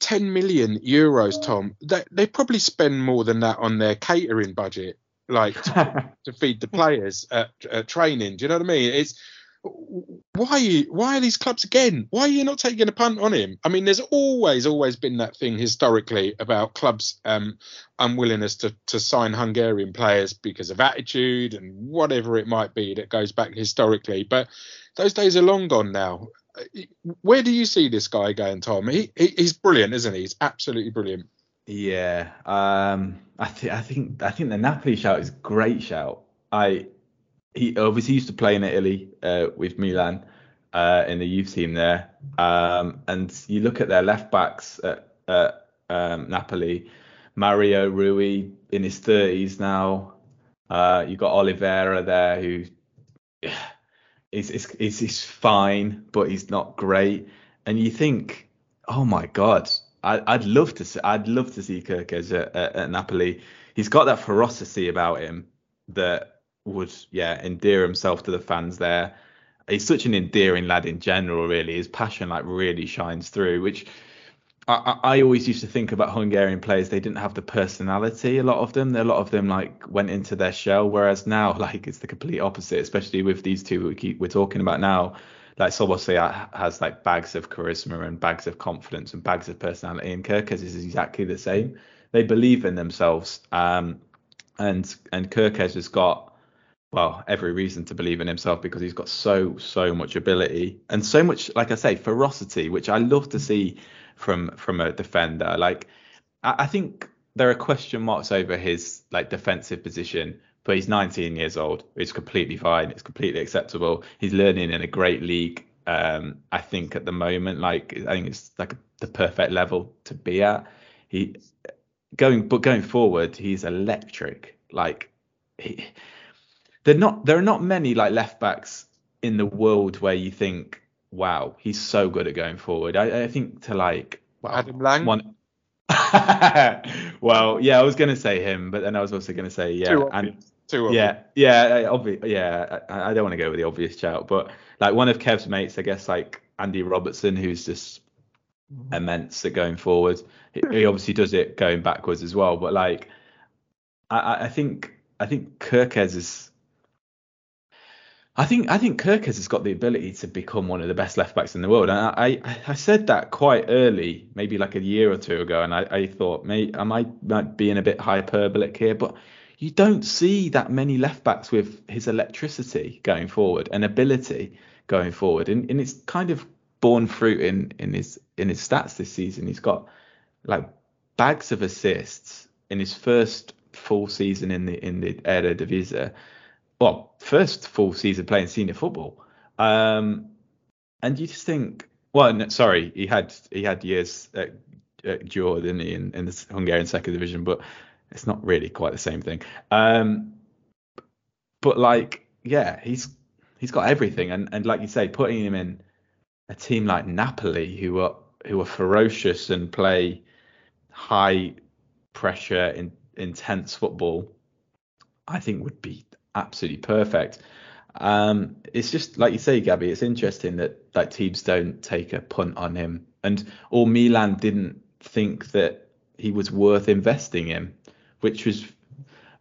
10 million euros, Tom. They, they probably spend more than that on their catering budget, like to, to feed the players at, at training. Do you know what I mean? It's why why are these clubs again? Why are you not taking a punt on him? I mean, there's always always been that thing historically about clubs um, unwillingness to to sign Hungarian players because of attitude and whatever it might be that goes back historically. But those days are long gone now. Where do you see this guy going, Tom? He, he he's brilliant, isn't he? He's absolutely brilliant. Yeah, um, I think I think I think the Napoli shout is great shout. I he obviously used to play in Italy uh, with Milan uh, in the youth team there, um, and you look at their left backs at, at um, Napoli, Mario Rui in his 30s now. Uh, you got Oliveira there who is is is fine, but he's not great. And you think, oh my god, I, I'd love to see, I'd love to see Kerkez at, at, at Napoli. He's got that ferocity about him that would yeah endear himself to the fans there. He's such an endearing lad in general, really. His passion like really shines through, which I I always used to think about Hungarian players. They didn't have the personality. A lot of them, a lot of them like went into their shell. Whereas now, like it's the complete opposite. Especially with these two we keep we're talking about now. Like Szoboszlai has like bags of charisma and bags of confidence and bags of personality, and Kerkez is exactly the same. They believe in themselves, um, and and Kerkez has got well every reason to believe in himself because he's got so so much ability and so much, like I say, ferocity, which I love to see from from a defender. Like I, I think there are question marks over his like defensive position but he's 19 years old. It's completely fine. It's completely acceptable. He's learning in a great league. Um, I think at the moment, like I think it's like the perfect level to be at. He going, but going forward, he's electric. Like he, they're not. There are not many like left backs in the world where you think, wow, he's so good at going forward. I, I think to like well, Adam Lang. One, well, yeah, I was gonna say him, but then I was also gonna say yeah, Too and obvious. Too obvious. yeah, yeah, obvious. Yeah, I, I don't want to go with the obvious shout, but like one of Kev's mates, I guess like Andy Robertson, who's just mm-hmm. immense at going forward. He, he obviously does it going backwards as well, but like I, I- I think I think Kerkez is. I think I think Kerkez has got the ability to become one of the best left backs in the world, and I, I, I said that quite early, maybe like a year or two ago, and I, I thought, may I might, might being a bit hyperbolic here, but you don't see that many left backs with his electricity going forward and ability going forward, and, and it's kind of borne fruit in in his in his stats this season. He's got like bags of assists in his first full season in the in the Eredivisie. Well, first full season playing senior football. Um, and you just think, well, no, sorry, he had he had years at, at he, in, in the Hungarian second division, but it's not really quite the same thing. Um, but like, yeah, he's he's got everything, and and like you say, putting him in a team like Napoli, who are who are ferocious and play high pressure, in, intense football, I think would be absolutely perfect. Um, it's just like you say, Gabby. It's interesting that like teams don't take a punt on him, and or Milan didn't think that he was worth investing in, which was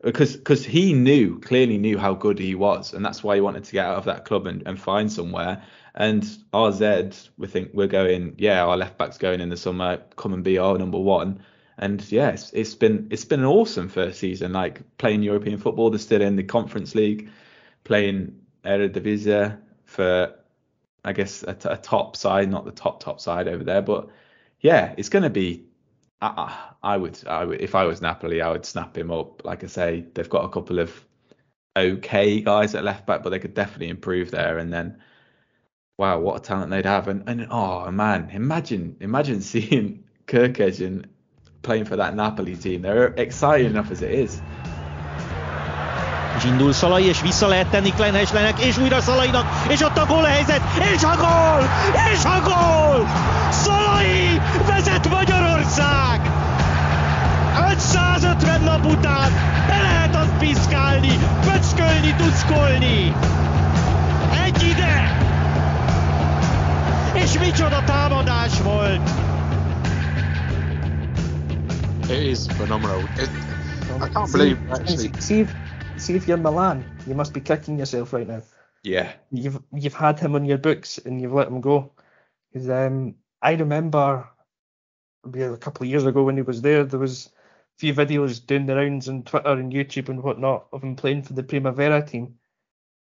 because because he knew clearly knew how good he was, and that's why he wanted to get out of that club and, and find somewhere. And AZ, we think we're going, yeah, our left back's going in the summer, come and be our number one. And yeah, it's, it's been it's been an awesome first season, like playing European football. They're still in the Conference League, playing Eredivisie for I guess a, a top side, not the top top side over there, but yeah, it's going to be. I, I would, I would, if I was Napoli, I would snap him up. Like I say, they've got a couple of okay guys at left back, but they could definitely improve there. And then, wow, what a talent they'd have! And and oh man, imagine, imagine seeing Kirkez in playing for that Napoli team. They're exciting enough as it is. És indul Szalai, és vissza lehet tenni Klenheslenek, és újra Szalainak, és ott a gólhelyzet, és a gól! És a gól! Szalai vezet Magyarország! 550 nap után be lehet azt piszkálni, pöckölni, tuszkolni! Egy ide! És micsoda támadás volt! It is phenomenal. It, I can't believe actually. See if, see if you're Milan, you must be kicking yourself right now. Yeah. You've you've had him on your books and you've let him go. Because um, I remember maybe a couple of years ago when he was there, there was a few videos doing the rounds on Twitter and YouTube and whatnot of him playing for the Primavera team,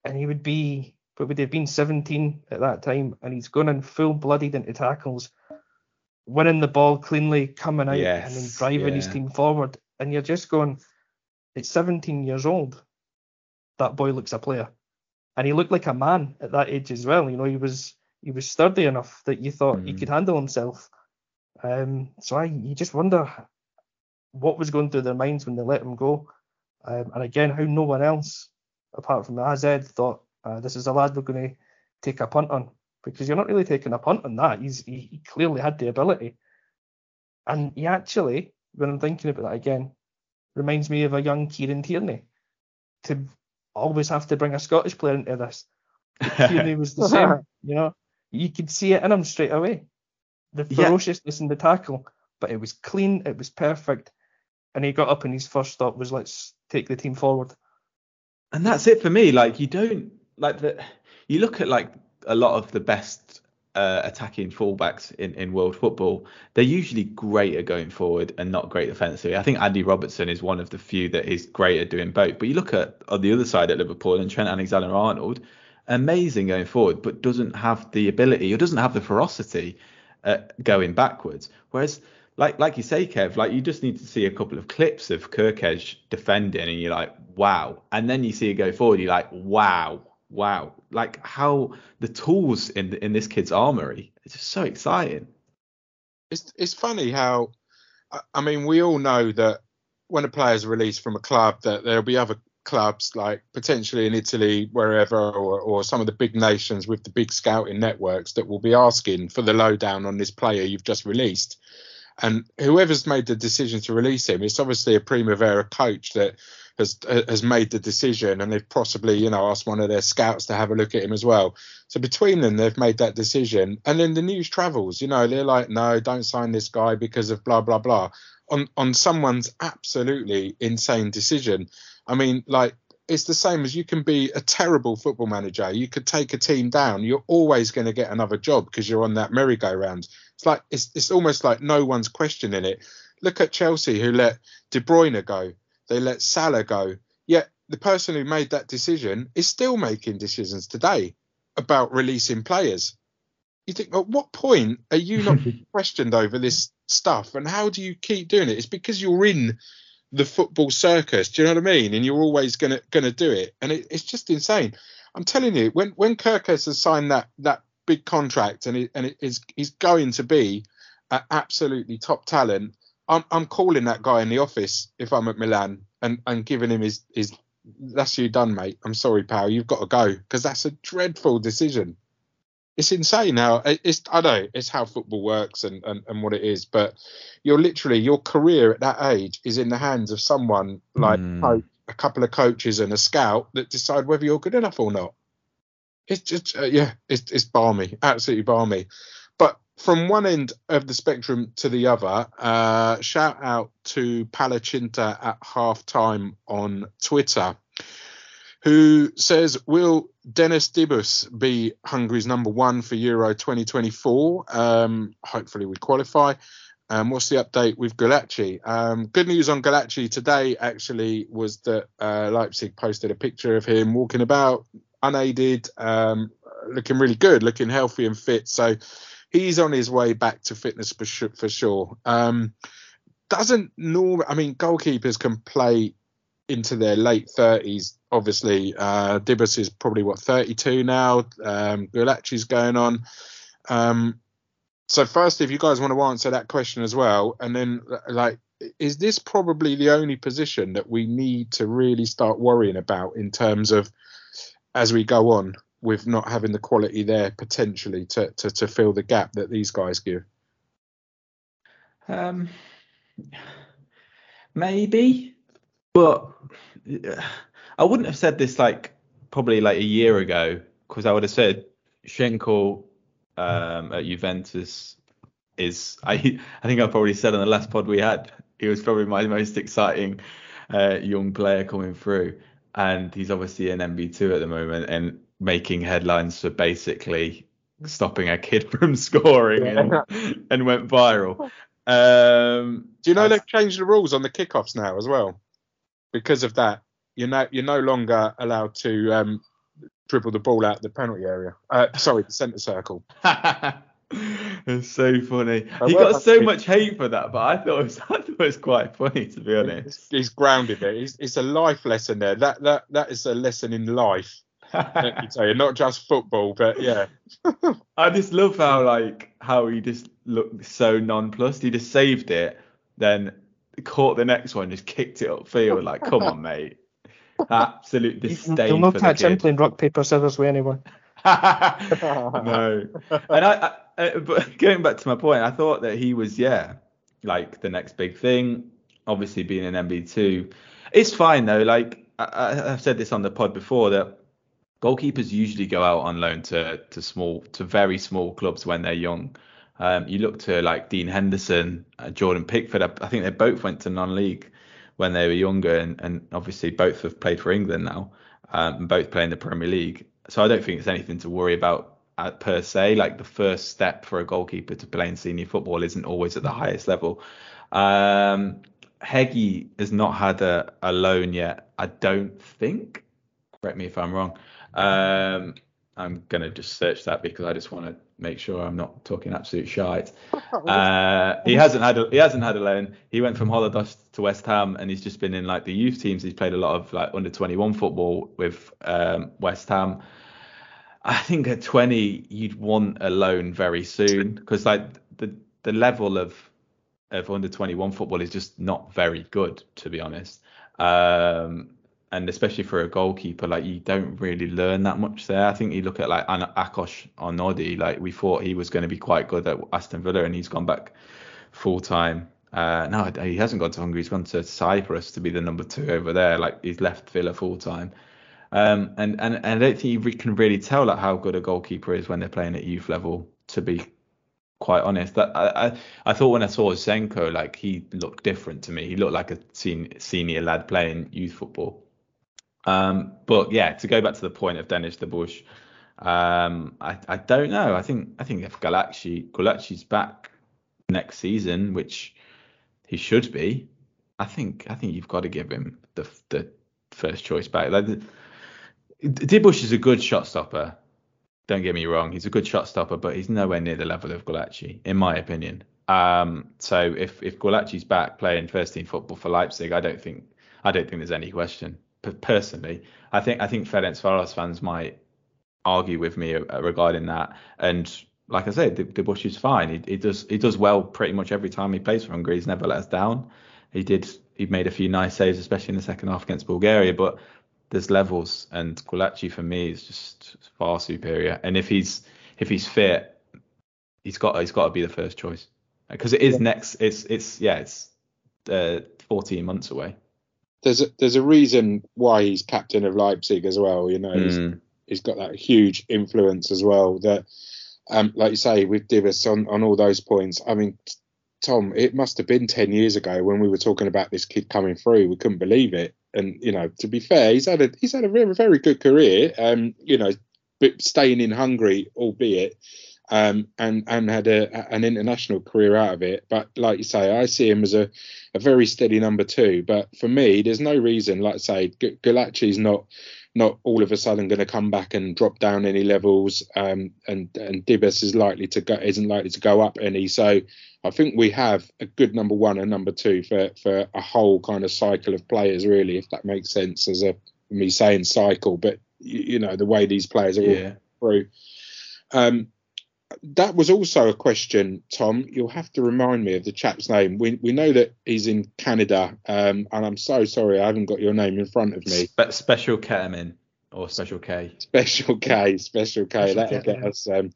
and he would be, what would he have been 17 at that time, and he's gone in full blooded into tackles, winning the ball cleanly, coming out and then Yes, driving his team forward, and you're just going, it's 17 years old. That boy looks a player, and he looked like a man at that age as well. You know, he was he was sturdy enough that you thought he Mhm. could handle himself. Um, so I you just wonder what was going through their minds when they let him go, um, and again how no one else apart from the AZ thought uh, this is a lad we're going to take a punt on because you're not really taking a punt on that. He's he, he clearly had the ability, and he actually when I'm thinking about that again reminds me of a young Kieran Tierney to always have to bring a Scottish player into this. Tierney was the same, you know. You could see it in him straight away. The Yeah. ferociousness in the tackle, but it was clean, it was perfect. And he got up and his first thought was let's take the team forward. and that's it for me. Like you don't like the you look at like a lot of the best uh, attacking fullbacks in, in world football, they're usually great at going forward and not great defensively. I think Andy Robertson is one of the few that is great at doing both. But you look at on the other side at Liverpool and Trent Alexander-Arnold, amazing going forward, but doesn't have the ability or doesn't have the ferocity at going backwards. Whereas like like you say, Kev, like you just need to see a couple of clips of Kerkez defending, and you're like, wow. And then you see it go forward, you're like, wow, wow, like how the tools in in this kid's armory. It's just so exciting. It's it's funny how, I mean, we all know that when a player is released from a club, that there'll be other clubs like potentially in Italy, wherever, or, or some of the big nations with the big scouting networks that will be asking for the lowdown on this player you've just released. And whoever's made the decision to release him, it's obviously a Primavera coach that has has made the decision, and they've possibly you know asked one of their scouts to have a look at him as well. So between them, they've made that decision, and then the news travels. You know, they're like, no, don't sign this guy because of blah blah blah. On on someone's absolutely insane decision. I mean, like it's the same as you can be a terrible football manager. You could take a team down. You're always going to get another job because you're on that merry-go-round. It's like it's it's almost like no one's questioning it. Look at Chelsea who let De Bruyne go. They let Salah go. Yet the person who made that decision is still making decisions today about releasing players. You think, at what point are you not questioned over this stuff? And how do you keep doing it? It's because you're in the football circus. Do you know what I mean? And you're always gonna gonna do it. And it, it's just insane. I'm telling you, when when Kerkez has signed that that big contract and it, and it is he's going to be an absolutely top talent. I'm I'm calling that guy in the office if I'm at Milan and and giving him his his that's you done, mate. I'm sorry, pal. You've got to go because that's a dreadful decision. It's insane how it's I know it's how football works and, and, and what it is, but you're literally your career at that age is in the hands of someone like mm. a couple of coaches and a scout that decide whether you're good enough or not. It's just uh, yeah, it's it's balmy, absolutely balmy. But from one end of the spectrum to the other, uh, shout out to Palacinta at halftime on Twitter, who says, Will Dénes Dibusz be Hungary's number one for Euro 2024? Um, hopefully, we qualify. Um, what's the update with Gulácsi? Um, good news on Gulácsi today actually was that uh, Leipzig posted a picture of him walking about unaided, um, looking really good, looking healthy and fit. So he's on his way back to fitness for sure. For sure. Um, doesn't norm. I mean, goalkeepers can play into their late 30s. Obviously, uh, Dibusz is probably what 32 now. Um, Gulácsi's going on. Um, so first, if you guys want to answer that question as well, and then like, is this probably the only position that we need to really start worrying about in terms of as we go on with not having the quality there potentially to, to, to fill the gap that these guys give? Um, maybe, but I wouldn't have said this like probably like a year ago because I would have said Schenkel um, at Juventus is I I think I probably said on the last pod we had he was probably my most exciting uh, young player coming through and he's obviously an MB2 at the moment and making headlines for basically stopping a kid from scoring yeah. and, and, went viral. Um, Do you know I, they've changed the rules on the kickoffs now as well? Because of that, you're no you're no longer allowed to um, dribble the ball out of the penalty area. Uh, sorry, the centre circle. it's so funny. He got so much hate for that, but I thought it was, I thought it was quite funny to be honest. He's grounded it. It's, it's a life lesson there. That that that is a lesson in life. Let me tell you, not just football, but yeah. I just love how like how he just looked so nonplussed. He just saved it, then caught the next one, just kicked it upfield. Like, come on, mate. Absolute disdain. You'll not catch him playing rock paper scissors with anyone. no, and I, I, uh, but going back to my point, I thought that he was yeah, like the next big thing. Obviously, being an MB2, it's fine though. Like I, I've said this on the pod before that goalkeepers usually go out on loan to to small to very small clubs when they're young. Um, you look to like Dean Henderson, uh, Jordan Pickford. I, I think they both went to non-league when they were younger, and, and obviously both have played for England now, um, and both play in the Premier League so I don't think it's anything to worry about uh, per se. Like the first step for a goalkeeper to play in senior football isn't always at the highest level. Um, Hegyi has not had a, a loan yet, I don't think. Correct me if I'm wrong. Um, I'm gonna just search that because I just want to make sure I'm not talking absolute shite. Uh, he hasn't had a, he hasn't had a loan. He went from Haladás to West Ham and he's just been in like the youth teams. He's played a lot of like under 21 football with um, West Ham. I think at 20 you'd want a loan very soon because like the the level of of under 21 football is just not very good to be honest. Um, and especially for a goalkeeper, like you don't really learn that much there. I think you look at like Akos Onódi, like we thought he was going to be quite good at Aston Villa, and he's gone back full time. Uh, no, he hasn't gone to Hungary. He's gone to Cyprus to be the number two over there. Like he's left Villa full time. Um, and, and and I don't think you can really tell like how good a goalkeeper is when they're playing at youth level. To be quite honest, that I, I, I thought when I saw Zenko, like he looked different to me. He looked like a senior, senior lad playing youth football. Um, but yeah, to go back to the point of Dennis Bush, um, I, I don't know. I think I think if Gulacsi Gulacsi's back next season, which he should be, I think I think you've got to give him the the first choice back. Like Dibusz is a good shot stopper. Don't get me wrong, he's a good shot stopper, but he's nowhere near the level of Gulacsi, in my opinion. Um, so if if Gulacsi's back playing first team football for Leipzig, I don't think I don't think there's any question personally. I think I think Ferencvaros fans might argue with me uh, regarding that. And like I said, the, the Bush is fine. He, he, does he does well pretty much every time he plays for Hungary. He's never let us down. He did he made a few nice saves, especially in the second half against Bulgaria. But there's levels, and Gulacsi for me is just far superior. And if he's if he's fit, he's got he's got to be the first choice because it is next. It's it's yeah it's uh, 14 months away there's a, there's a reason why he's captain of Leipzig as well. You know, mm. he's, he's got that huge influence as well. That, um, like you say, with Dibusz on on all those points. I mean, Tom, it must have been ten years ago when we were talking about this kid coming through. We couldn't believe it. And you know, to be fair, he's had a he's had a very very good career. Um, you know, but staying in Hungary, albeit um, and and had a, an international career out of it. But like you say, I see him as a, a very steady number two. But for me, there's no reason, like I say, G- is not not all of a sudden going to come back and drop down any levels. Um, and and Dibusz is likely to go isn't likely to go up any. So I think we have a good number one and number two for for a whole kind of cycle of players, really, if that makes sense. As a me saying cycle, but you, you know the way these players are yeah. through. Um, that was also a question, Tom. You'll have to remind me of the chap's name. We we know that he's in Canada, um, and I'm so sorry I haven't got your name in front of me. Spe- special Ketamine or Special K. Special K, Special K. Special That'll get us, um,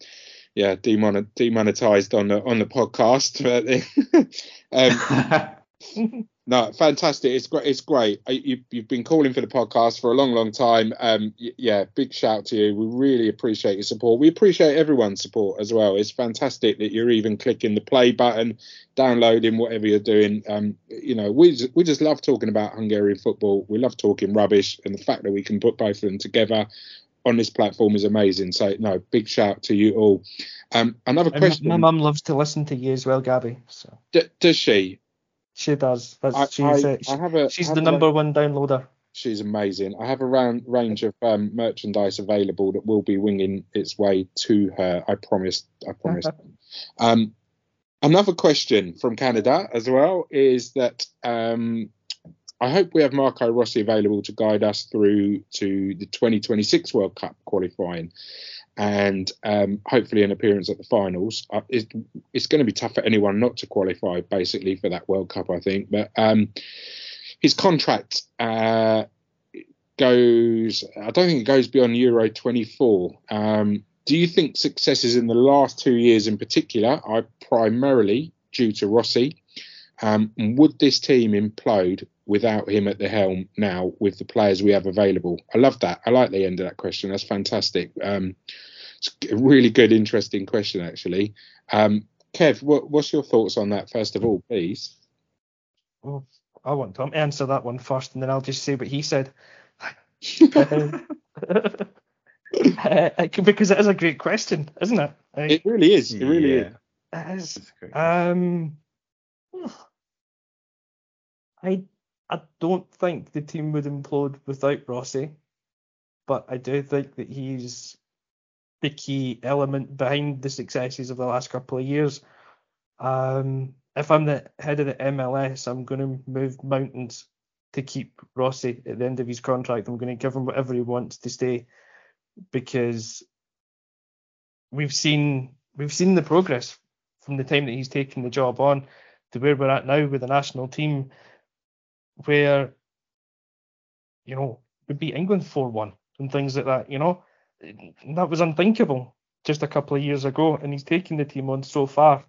yeah, demonet- demonetized on the on the podcast. um, no, fantastic. It's great. It's great. You, have been calling for the podcast for a long, long time. Um, yeah, big shout to you. We really appreciate your support. We appreciate everyone's support as well. It's fantastic that you're even clicking the play button, downloading whatever you're doing. Um, you know, we just, we just love talking about Hungarian football. We love talking rubbish, and the fact that we can put both of them together on this platform is amazing. So, no, big shout to you all. Um, another question. My mum loves to listen to you as well, Gabby. So. D- does she? She does. I, she's I, I have a, she's the number a, one downloader. She's amazing. I have a round range of um, merchandise available that will be winging its way to her. I promise. I promise. um, another question from Canada as well is that um, I hope we have Marco Rossi available to guide us through to the 2026 World Cup qualifying and um, hopefully an appearance at the finals. Uh, it, it's going to be tough for anyone not to qualify, basically, for that World Cup, I think. But um, his contract uh, goes, I don't think it goes beyond Euro 24. Um, do you think successes in the last two years in particular are primarily due to Rossi? Um, would this team implode without him at the helm now with the players we have available? I love that. I like the end of that question. That's fantastic. Um, it's a really good, interesting question, actually. Um, Kev, what, what's your thoughts on that, first of all, please? Well, I want Tom to answer that one first, and then I'll just say what he said. uh, because it is a great question, isn't it? It really is. It really Yeah. is. It is. Um, I I don't think the team would implode without Rossi, but I do think that he's the key element behind the successes of the last couple of years. Um, if I'm the head of the MLS, I'm going to move mountains to keep Rossi at the end of his contract. I'm going to give him whatever he wants to stay because we've seen we've seen the progress from the time that he's taken the job on to where we're at now with the national team, where you know we beat England four one and things like that. You know that was unthinkable just a couple of years ago, and he's taken the team on so far.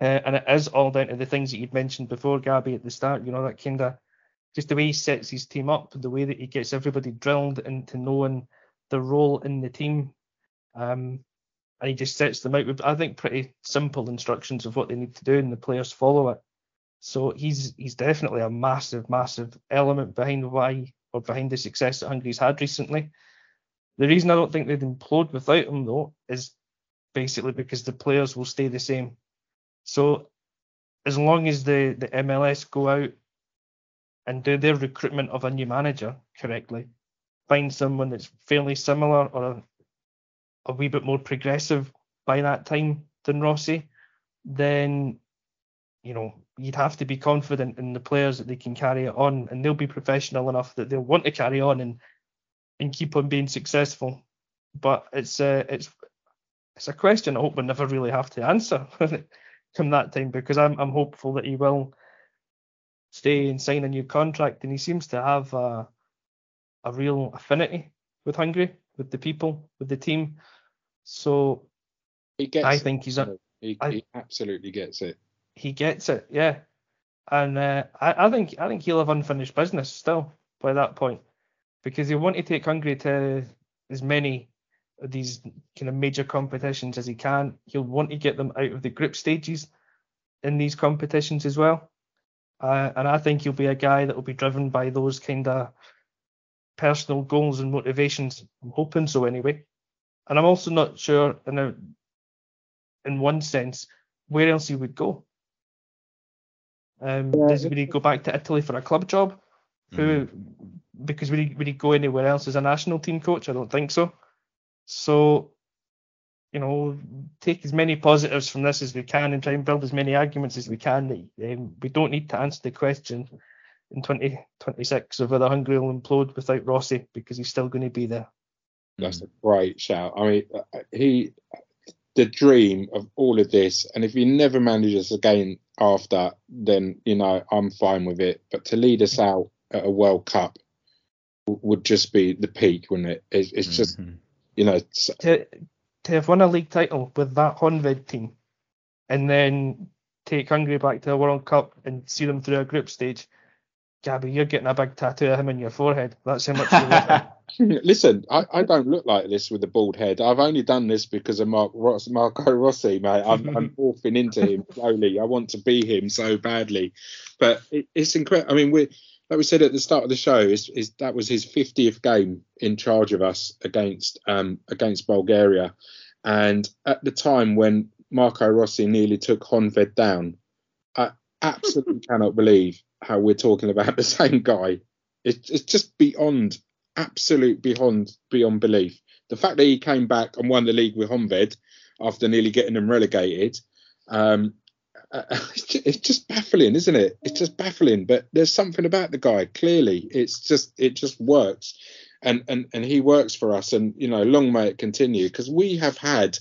Uh, and it is all down to the things that you'd mentioned before, Gaby, at the start. You know that kind of just the way he sets his team up, the way that he gets everybody drilled into knowing the role in the team. Um, and he just sets them out with, I think, pretty simple instructions of what they need to do, and the players follow it. So he's he's definitely a massive, massive element behind why or behind the success that Hungary's had recently. The reason I don't think they'd implode without him though is basically because the players will stay the same. So as long as the, the MLSZ go out and do their recruitment of a new manager correctly, find someone that's fairly similar or a, a wee bit more progressive by that time than Rossi, then you know you'd have to be confident in the players that they can carry it on, and they'll be professional enough that they'll want to carry on and and keep on being successful. But it's uh, it's it's a question I hope we'll never really have to answer come that time because I'm I'm hopeful that he will stay and sign a new contract, and he seems to have a a real affinity with Hungary, with the people, with the team. So He gets. I think he's a, He, I- he absolutely gets it. He gets it, yeah. And uh, I, I think I think he'll have unfinished business still by that point because he'll want to take Hungary to as many of these kind of major competitions as he can. He'll want to get them out of the group stages in these competitions as well. Uh, and I think he'll be a guy that will be driven by those kind of personal goals and motivations. I'm hoping so anyway. And I'm also not sure in a, in one sense where else he would go. Um, Yeah, does would he go back to Italy for a club job? Who, because would he would he go anywhere else as a national team coach? I don't think so. So, you know, take as many positives from this as we can and try and build as many arguments as we can. That um, we don't need to answer the question in 2026 of whether Hungary will implode without Rossi because he's still going to be there. That's a great shout. I mean, uh, he, the dream of all of this, and if he never manages again after, then you know I'm fine with it. But to lead us out at a World Cup w- would just be the peak, wouldn't it? It's, it's just Mhm. you know, it's, to to have won a league title with that Honved team, and then take Hungary back to the World Cup and see them through a group stage. Gaby, you're getting a big tattoo of him on your forehead. That's how much you love him. listen. I, I don't look like this with a bald head. I've only done this because of Mark Ross, Marco Rossi, mate. I'm, I'm morphing into him slowly. I want to be him so badly, but it, it's incredible. I mean, we like we said at the start of the show, is, is that was his 50th game in charge of us against um against Bulgaria, and at the time when Marco Rossi nearly took Honved down, I absolutely cannot believe how we're talking about the same guy. It's, it's just beyond absolute beyond beyond belief. The fact that he came back and won the league with Honved after nearly getting them relegated, um, uh, it's just baffling, isn't it? It's just baffling. But there's something about the guy. Clearly, it's just it just works, and and and he works for us. And you know, long may it continue because we have had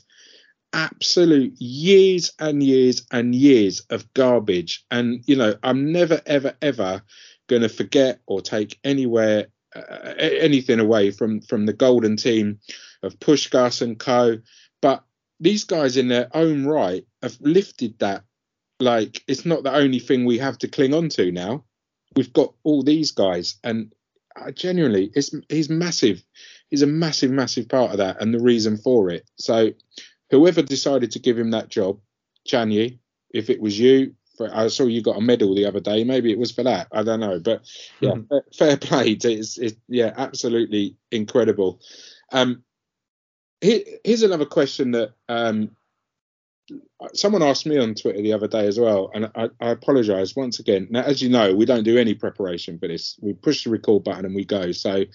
absolute years and years and years of garbage. And you know, I'm never ever ever going to forget or take anywhere uh, anything away from from the golden team of Puskás and co. But these guys, in their own right, have lifted that. Like it's not the only thing we have to cling on to now. We've got all these guys, and I genuinely, it's he's massive. He's a massive, massive part of that, and the reason for it. So, whoever decided to give him that job, Csányi, if it was you, for, I saw you got a medal the other day. Maybe it was for that. I don't know, but yeah, fair- fair play. It's, it's yeah, absolutely incredible. Um, here, here's another question that um, someone asked me on Twitter the other day as well, and I, I apologise once again. Now, as you know, we don't do any preparation for this. We push the record button and we go. So,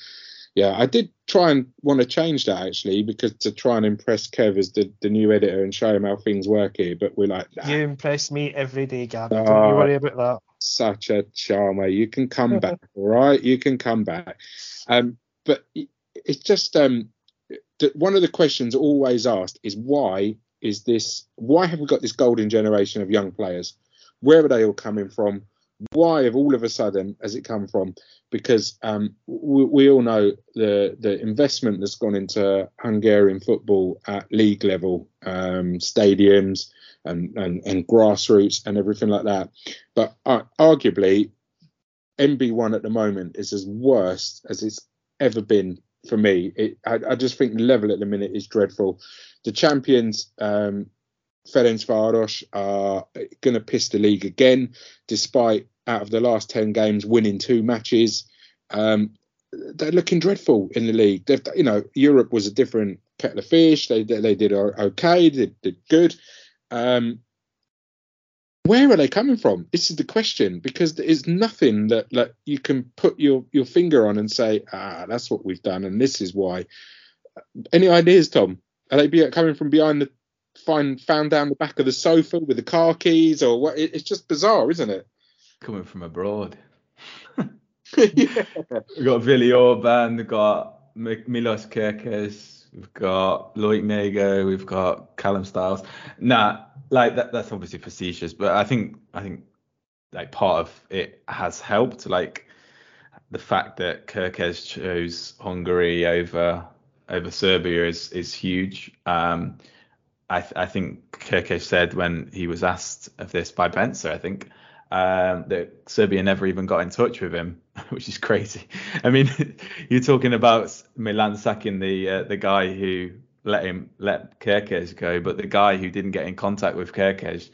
yeah, I did try and want to change that actually because to try and impress Kev as the, the new editor and show him how things work here. But we're like, nah, You impress me every day, Gavin. Ah. Don't you worry about that. such a charmer. You can come back, all right? You can come back. Um, but it's just um, one of the questions always asked is why is this? Why have we got this golden generation of young players? Where are they all coming from? Why have all of a sudden has it come from? Because um, we, we all know the the investment that's gone into Hungarian football at league level, um, stadiums and, and and grassroots and everything like that. But uh, arguably, NB1 at the moment is as worst as it's ever been for me. It, I, I just think the level at the minute is dreadful. The champions, um, Ferencváros, are going to piss the league again, despite out of the last 10 games winning two matches. Um, they're looking dreadful in the league. They've, you know, Europe was a different kettle of fish. They they, they did okay. They did good. Um, where are they coming from? This is the question because there is nothing that, that you can put your, your finger on and say, ah, that's what we've done and this is why. Any ideas, Tom? Are they be, coming from behind the find found down the back of the sofa with the car keys or what? It, it's just bizarre, isn't it? Coming from abroad. yeah. We've got Willi Orbán, we've got Mi- Milos Kerkez, we've got Loic Nego, we've got Callum Styles. Nah, like that, that's obviously facetious, but I think I think like part of it has helped. Like the fact that Kerkez chose Hungary over over Serbia is is huge. Um, I, th- I think Kerkez said when he was asked of this by Benzer, I think, um, that Serbia never even got in touch with him, which is crazy. I mean, you're talking about Milan sacking the uh, the guy who let him let Kerkez go, but the guy who didn't get in contact with Kerkez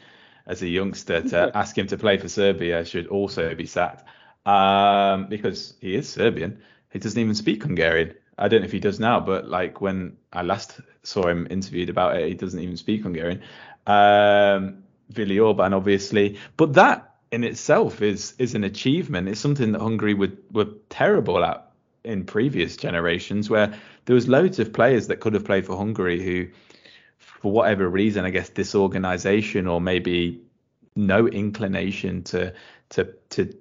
as a youngster to ask him to play for Serbia should also be sacked um, because he is Serbian. He doesn't even speak Hungarian. I don't know if he does now, but like when I last saw him interviewed about it, he doesn't even speak Hungarian. Um, Willi Orbán, obviously, but that in itself is is an achievement. It's something that Hungary were were terrible at in previous generations, where there was loads of players that could have played for Hungary who, for whatever reason, I guess disorganization or maybe no inclination to to to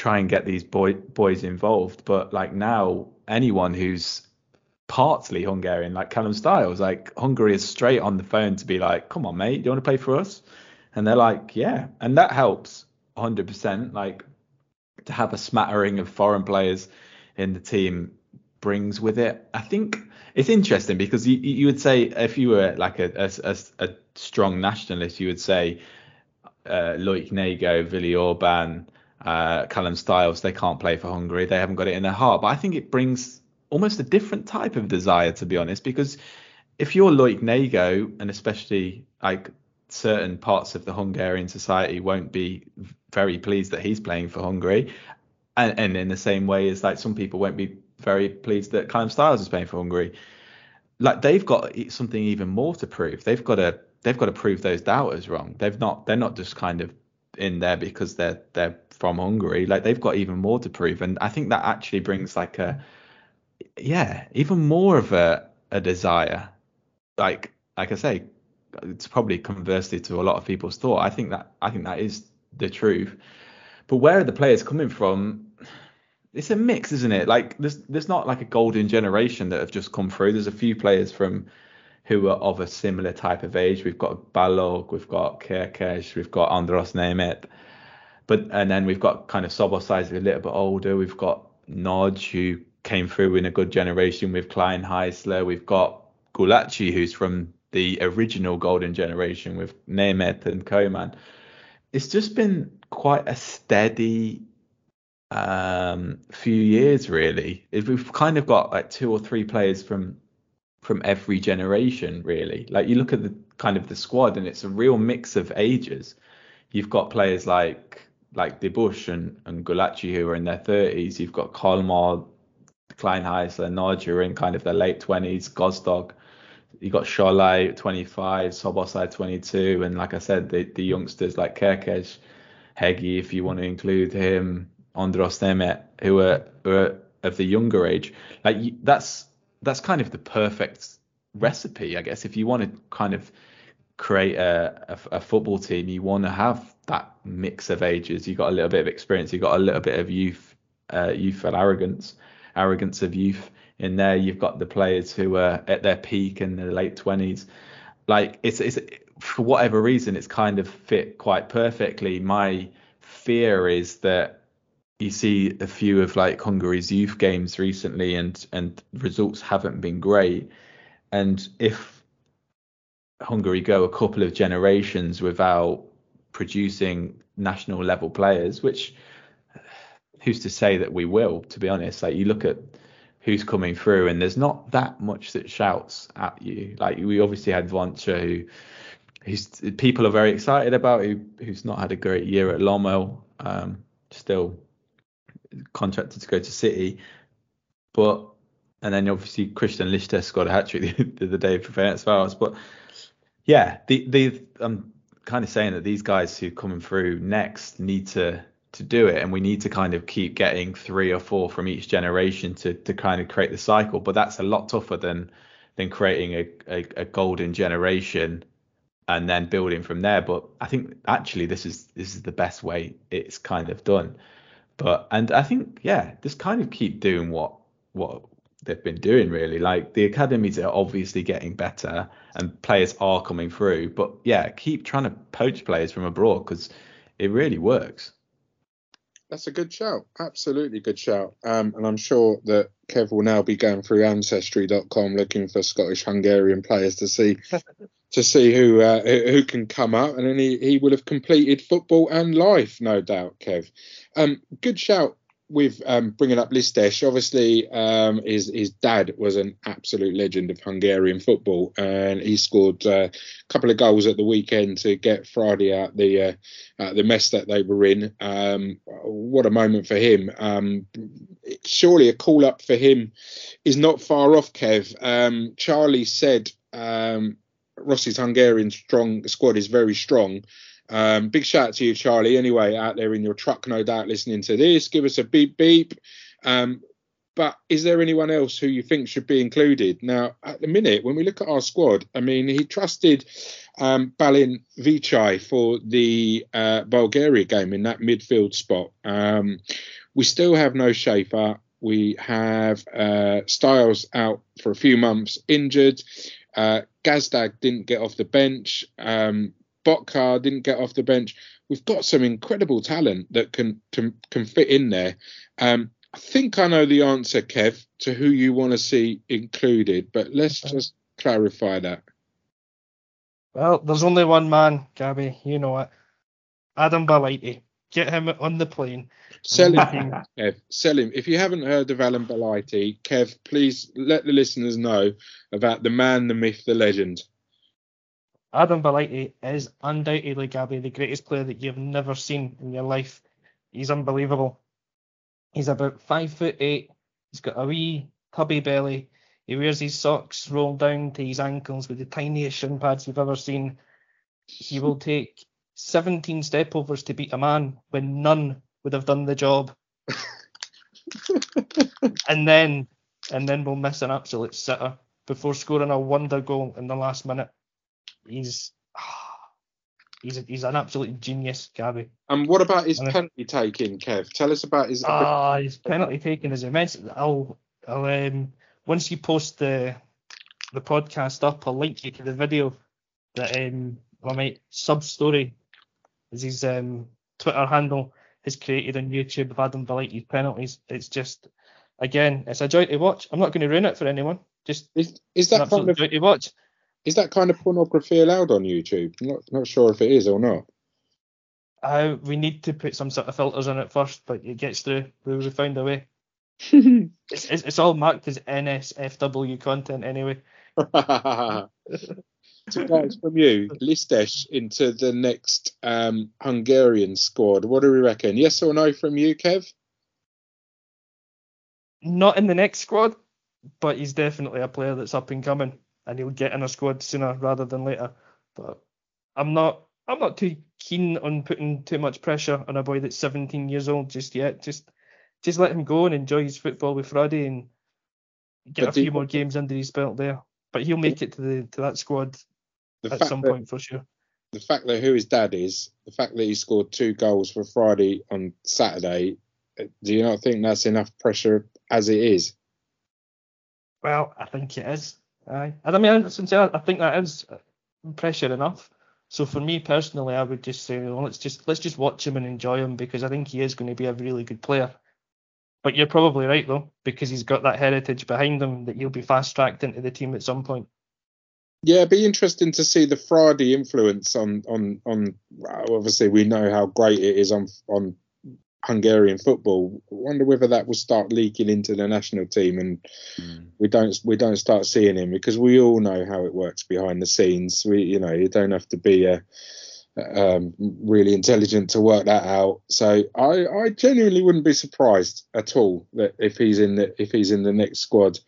try and get these boy, boys involved. But like now, anyone who's partly Hungarian, like Callum Styles, like Hungary is straight on the phone to be like, "Come on, mate, do you want to play for us?" And they're like, "Yeah," and that helps 100%. Like to have a smattering of foreign players in the team brings with it. I think it's interesting because you you would say if you were like a a, a, a strong nationalist, you would say uh, Loic Nego, Willi Orbán, uh, Callum Styles, they can't play for Hungary. They haven't got it in their heart. But I think it brings almost a different type of desire, to be honest, because if you're Loic Nego, and especially like certain parts of the Hungarian society won't be very pleased that he's playing for Hungary, and, and in the same way as like some people won't be very pleased that Callum Styles is playing for Hungary. Like they've got something even more to prove. They've got to they've got to prove those doubters wrong. They've not they're not just kind of in there because they're they're from Hungary. Like they've got even more to prove, and I think that actually brings like a yeah even more of a a desire. Like like I say, it's probably conversely to a lot of people's thought. I think that I think that is the truth. But where are the players coming from? It's a mix, isn't it? Like there's there's not like a golden generation that have just come through. There's a few players from who are of a similar type of age. We've got Balogh, we've got Kerkez, we've got András Németh. But and then we've got kind of Szoboszlai who's a little bit older. We've got Nagy who came through in a good generation with Kleinheisler. We've got Gulácsi who's from the original golden generation with Németh and Koman. It's just been quite a steady um, few years really. We've kind of got like two or three players from from every generation really. Like you look at the kind of the squad and it's a real mix of ages. You've got players like like Dibusz and, and Gulácsi who are in their 30s. You've got Kalmar, Klein Heisler, in kind of their late 20s, Gazdag. You've got Szalai 25, Szoboszlai 22, and like I said, the, the youngsters like Kerkez, Hegyi, if you want to include him, András Németh, who are, are of the younger age. Like that's that's kind of the perfect recipe, I guess. If you want to kind of create a, a, a football team, you want to have that mix of ages. You got a little bit of experience, you got a little bit of youth, uh, youthful arrogance, arrogance of youth in there. You've got the players who are at their peak in the late twenties. Like it's it's for whatever reason, it's kind of fit quite perfectly. My fear is that you see a few of like Hungary's youth games recently, and and results haven't been great. And if Hungary go a couple of generations without producing national level players, which who's to say that we will? To be honest, like you look at who's coming through, and there's not that much that shouts at you. Like we obviously had Vancsa, who who's people are very excited about, who who's not had a great year at Lommel, um, still contracted to go to City, but and then obviously Krisztián Lisztes scored a hat trick the, the, the day for. But yeah, the the I'm kind of saying that these guys who coming through next need to to do it, and we need to kind of keep getting three or four from each generation to to kind of create the cycle. But that's a lot tougher than than creating a, a, a golden generation and then building from there. But I think actually this is this is the best way it's kind of done. But and I think yeah, just kind of keep doing what what they've been doing really. Like the academies are obviously getting better and players are coming through. But yeah, keep trying to poach players from abroad because it really works. That's a good shout. Absolutely good shout. Um, and I'm sure that Kev will now be going through ancestry.com looking for Scottish Hungarian players to see to see who uh, who can come up, and then he, he will have completed football and life, no doubt. Kev, um, good shout with um, bringing up Lisztes, obviously um, his his dad was an absolute legend of Hungarian football, and he scored uh, a couple of goals at the weekend to get Fradi out the uh, uh, the mess that they were in. Um, what a moment for him! Um, surely a call up for him is not far off. Kev, um, Charlie said um, Rossi's Hungarian strong squad is very strong. Um, big shout out to you, Charlie. Anyway, out there in your truck, no doubt, listening to this, give us a beep beep. Um, but is there anyone else who you think should be included? Now, at the minute, when we look at our squad, I mean, he trusted um, Bálint Vécsei for the uh, Bulgaria game in that midfield spot. Um, we still have no Schaefer. We have uh, Styles out for a few months, injured. Uh, Gazdag didn't get off the bench. Um, Botka didn't get off the bench. We've got some incredible talent that can can, can fit in there. Um, I think I know the answer, Kev, to who you want to see included, but let's just clarify that. Well, there's only one man, Gaby. You know it. Adam Balajti. Get him on the plane. Sell him, Kev. Sell him. If you haven't heard of Alan Balajti, Kev, please let the listeners know about the man, the myth, the legend. Adam Balajti is undoubtedly, Gaby, the greatest player that you've never seen in your life. He's unbelievable. He's about five foot eight. He's got a wee tubby belly. He wears his socks rolled down to his ankles with the tiniest shin pads you've ever seen. He will take 17 stepovers to beat a man when none would have done the job. and then and then we'll miss an absolute sitter before scoring a wonder goal in the last minute he's he's a, he's an absolute genius, Gaby. And what about his penalty taking, Kev? Tell us about his. Ah, his penalty taking is immense. I'll, I'll um, once you post the the podcast up, I'll link you to the video that um my mate Sub Story is his um Twitter handle has created on YouTube of Adam Balajti's penalties. It's just again, it's a joy to watch. I'm not going to ruin it for anyone. Just is, is that kind of joy to watch? Is that kind of pornography allowed on YouTube? I'm not not sure if it is or not. Uh, we need to put some sort of filters on it first, but it gets through. We, we found a way. it's, it's, it's all marked as NSFW content anyway. so guys, from you, Lisztes into the next um, Hungarian squad. What do we reckon? Yes or no from you, Kev? not in the next squad, but he's definitely a player that's up and coming, and he'll get in a squad sooner rather than later. But I'm not I'm not too keen on putting too much pressure on a boy that's 17 years old just yet. Just just let him go and enjoy his football with Fradi and get But a few more games under his belt there. But he'll make it to the to that squad at some that point for sure. the fact that who his dad is, the fact that he scored two goals for Fradi on Saturday, uh, do you not think that's enough pressure as it is? Well, I think it is. Aye. And I mean, sincerely, I think that is uh, pressure enough. So for me personally, I would just say, well, let's just let's just watch him and enjoy him because I think he is going to be a really good player. But you're probably right though, because he's got that heritage behind him that he'll be fast tracked into the team at some point. Yeah, it'd be interesting to see the Fradi influence on on on. Obviously, we know how great it is on on Hungarian football. I wonder whether that will start leaking into the national team, and we don't we don't start seeing him because we all know how it works behind the scenes. We you know you don't have to be a um, really intelligent to work that out. So I I genuinely wouldn't be surprised at all that if he's in the if he's in the next squad.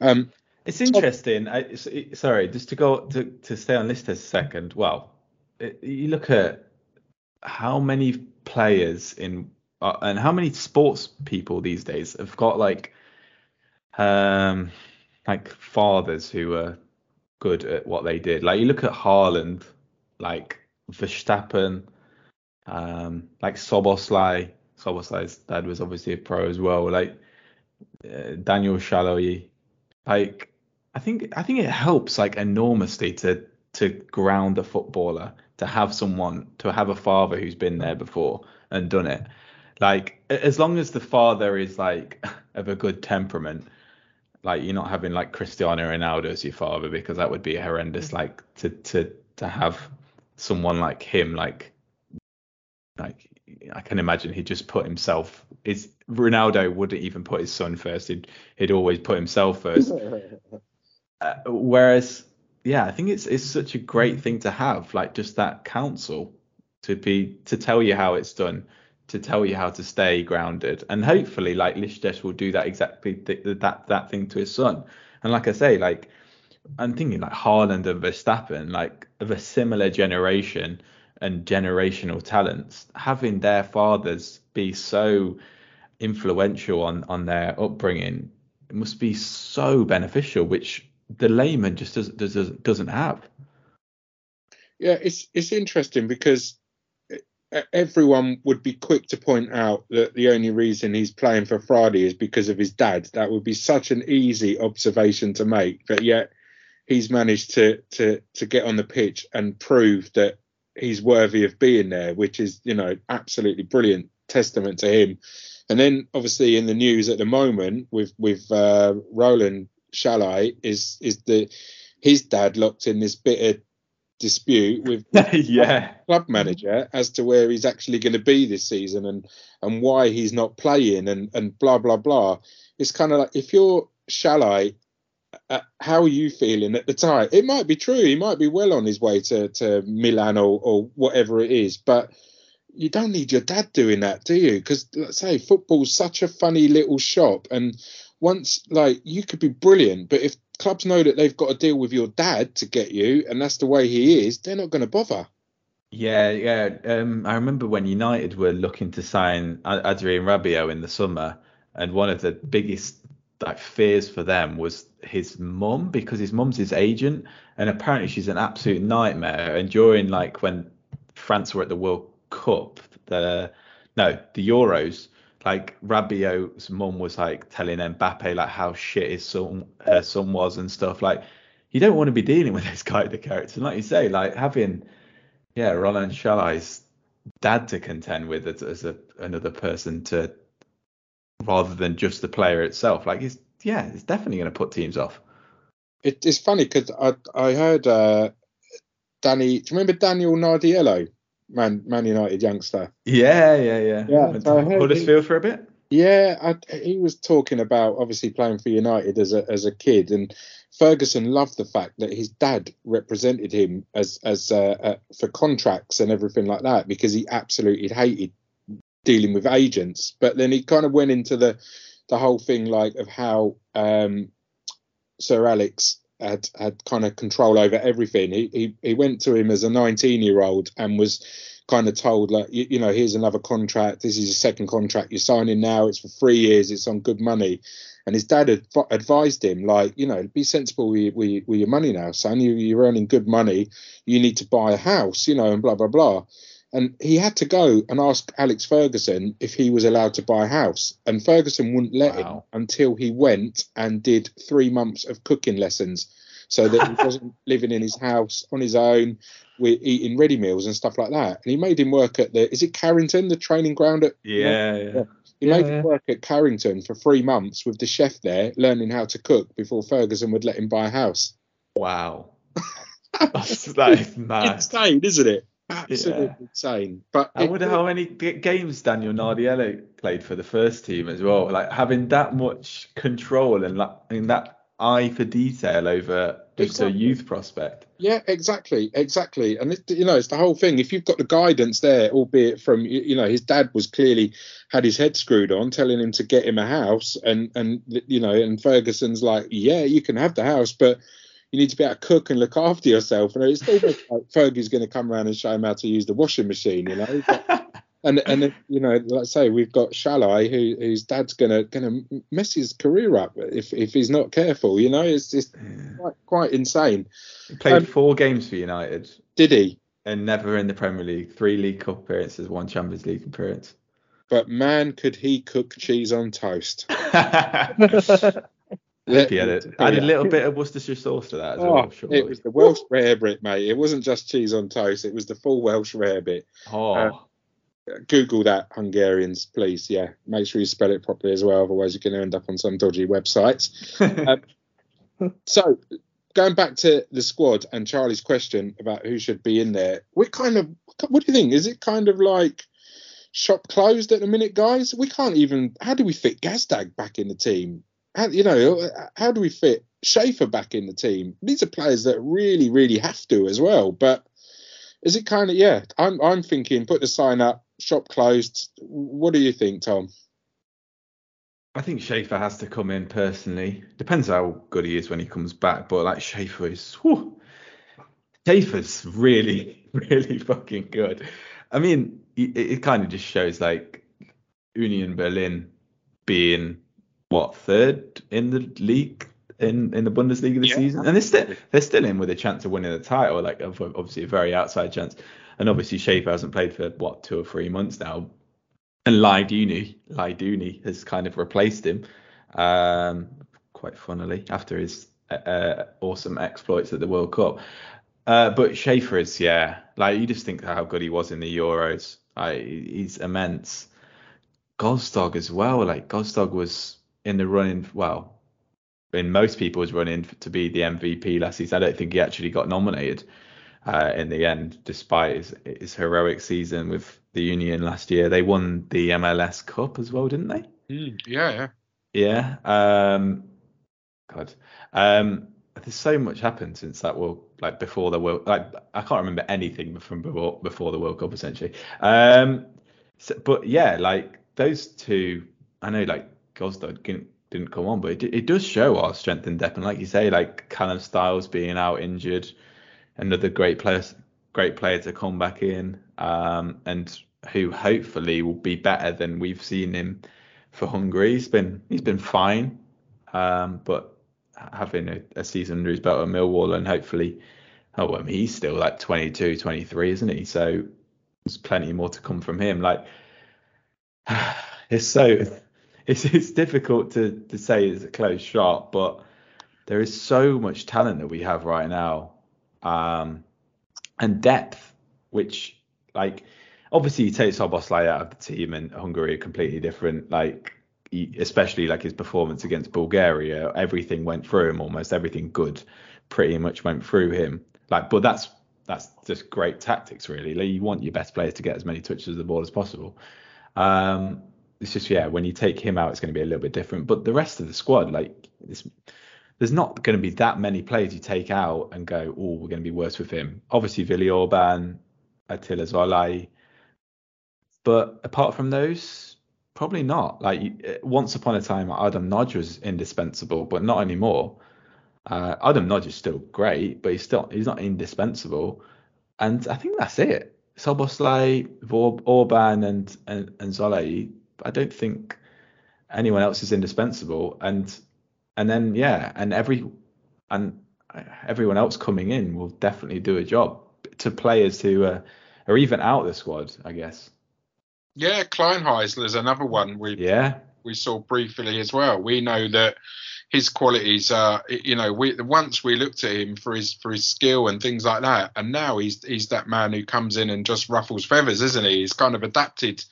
Um, It's interesting. I, it- sorry, just to go to, to stay on this a second. Well, it, you look at how many players in uh, and how many sports people these days have got like um like fathers who are good at what they did. Like you look at Haaland, like Verstappen, um, like Szoboszlai. Szoboszlai's dad was obviously a pro as well. Like uh, Daniel Shaloi like I think I think it helps like enormously to to ground a footballer to have someone to have a father who's been there before and done it. Like as long as the father is like of a good temperament, like you're not having like Cristiano Ronaldo as your father because that would be horrendous. Like to to to have someone like him like like I can imagine he'd just put himself is Ronaldo wouldn't even put his son first. He'd he'd always put himself first. Uh, whereas, yeah, I think it's it's such a great thing to have, like just that counsel to be to tell you how it's done, to tell you how to stay grounded, and hopefully, like Lisztes will do that exactly th- that that thing to his son. And like I say, like I'm thinking like Haaland and Verstappen, like of a similar generation and generational talents, having their fathers be so influential on on their upbringing must be so beneficial, which the layman just doesn't doesn't doesn't have. Yeah, it's it's interesting because everyone would be quick to point out that the only reason he's playing for Fradi is because of his dad. That would be such an easy observation to make, but yet he's managed to to to get on the pitch and prove that he's worthy of being there, which is you know absolutely brilliant testament to him. And then obviously in the news at the moment with with uh, Roland Shalai is is the his dad locked in this bitter dispute with yeah, club manager as to where he's actually going to be this season and and why he's not playing and and blah blah blah. It's kind of like if you're Shalai, uh, how are you feeling at the time? It might be true. He might be well on his way to to Milan or or whatever it is, but you don't need your dad doing that, do you? Because let's say football's such a funny little shop, and once like you could be brilliant, but if clubs know that they've got to deal with your dad to get you, and that's the way he is, they're not going to bother. yeah, yeah. Um, I remember when United were looking to sign A- Adrien Rabiot in the summer, and one of the biggest like fears for them was his mum because his mum's his agent, and apparently she's an absolute nightmare. And during like when France were at the World Cup, the no, the Euros, like Rabiot's mum was like telling Mbappe like how shit his son her son was and stuff. Like you don't want to be dealing with this kind of character. And like you say, like having yeah, Roland Shalai's dad to contend with as, as a, another person to rather than just the player itself. Like he's yeah, it's definitely going to put teams off. It, it's funny because I I heard uh, Danny. Do you remember Daniel Nardiello, Man Man United youngster? Yeah, yeah, yeah. Yeah, so Huddersfield for a bit. Yeah, I, he was talking about obviously playing for United as a as a kid, and Ferguson loved the fact that his dad represented him as as uh, uh, for contracts and everything like that because he absolutely hated dealing with agents. But then he kind of went into the the whole thing like of how um, Sir Alex had had kind of control over everything. He he, he went to him as a 19 year old and was kind of told like you, you know here's another contract. This is your second contract you're signing now. It's for three years. It's on good money. And his dad had advised him, like, you know, be sensible with, with, with your money now, son. You, you're earning good money. You need to buy a house, you know, and blah, blah, blah. And he had to go and ask Alex Ferguson if he was allowed to buy a house. And Ferguson wouldn't let wow. him until he went and did three months of cooking lessons so that he wasn't living in his house on his own, with eating ready meals and stuff like that. And he made him work at the is it Carrington, the training ground at yeah, yeah. yeah. He yeah, made him work at Carrington for three months with the chef there, learning how to cook before Ferguson would let him buy a house. Wow. that is mad. Insane, isn't it? Absolutely yeah. insane. But I wonder how many games Daniel Nardiello played for the first team as well. Like having that much control and like and that eye for detail over just exactly. a youth prospect. Yeah, exactly, exactly. And it, you know, it's the whole thing. If you've got the guidance there, albeit from you know, his dad was clearly had his head screwed on, telling him to get him a house, and and you know, and Ferguson's like, yeah, you can have the house, but you need to be able to cook and look after yourself. And it's still like Fergie's going to come around and show him how to use the washing machine, you know. But, and and you know, like I say, we've got Shalai, who whose dad's gonna gonna mess his career up if if he's not careful. You know, it's just yeah. quite quite insane. He played um, four games for United. Did he? And never in the Premier League. Three League Cup appearances, one Champions League appearance. But man, could he cook cheese on toast? Added, added a little bit of Worcestershire sauce to that as oh, well. Surely. It was the Welsh rarebit, mate. It wasn't just cheese on toast. It was the full Welsh rarebit. Oh. Uh, Google that Hungarians, please. Yeah, make sure you spell it properly as well. Otherwise, you're going to end up on some dodgy websites. um, so, going back to the squad and Charlie's question about who should be in there, we kind of, what do you think? Is it kind of like shop closed at the minute, guys? We can't even. How do we fit Gazdag back in the team? How, you know, how do we fit Schaefer back in the team? These are players that really, really have to as well. But is it kind of yeah? I'm I'm thinking put the sign up shop closed. What do you think, Tom? I think Schaefer has to come in personally. Depends how good he is when he comes back, but like Schaefer is, whew, Schaefer's really, really fucking good. I mean, it, it kind of just shows like Union Berlin being what third in the league in in the Bundesliga this yeah. season, and they're still they're still in with a chance of winning the title, like obviously a very outside chance. And obviously Schaefer hasn't played for what two or three months now, and Laïdouni Laïdouni has kind of replaced him, um, quite funnily after his uh, uh, awesome exploits at the World Cup. Uh, but Schaefer is yeah, like you just think how good he was in the Euros. Like, he's immense. Gazdag as well. Like Gazdag was in the running. Well, in most people's running to be the MVP last season. I don't think he actually got nominated uh, in the end, despite his, his, heroic season with the Union last year. They won the MLS Cup as well, didn't they? Mm, yeah, yeah. Yeah. Um, God. Um, there's so much happened since that world, like before the world. Like I can't remember anything from before, before the World Cup essentially. Um, so, but yeah, like those two, I know like Gazdag didn't, come on, but it, it does show our strength in depth. And like you say, like Callum Styles being out injured, another great player, great player to come back in, um, and who hopefully will be better than we've seen him for Hungary. He's been he's been fine, um, but having a, a, season under his belt at Millwall and hopefully, oh, I mean, he's still like 22, 23, isn't he? So there's plenty more to come from him. Like it's so it's it's difficult to to say it's a close shot, but there is so much talent that we have right now um, and depth, which like obviously you take Szoboszlai out of the team and Hungary are completely different. Like especially like his performance against Bulgaria, everything went through him. Almost everything good, pretty much went through him. Like, but that's that's just great tactics, really. Like, you want your best players to get as many touches of the ball as possible. Um, it's just yeah, when you take him out, it's going to be a little bit different. But the rest of the squad, like there's not going to be that many players you take out and go, oh, we're going to be worse with him. Obviously, Willi Orbán, Attila Szalai. But apart from those, Probably not. Like once upon a time, Adam Nagy was indispensable, but not anymore. Uh, Adam Nagy is still great, but he's still he's not indispensable. And I think that's it. Szoboszlai, Orban, and and and Zole. I don't think anyone else is indispensable. And and then yeah, and every and everyone else coming in will definitely do a job to players who uh, are even out the squad, I guess. Yeah, Kleinheisler is another one we Yeah, we saw briefly as well. We know that his qualities are, you know, we once we looked at him for his for his skill and things like that, and now he's he's that man who comes in and just ruffles feathers, isn't he? He's kind of adapted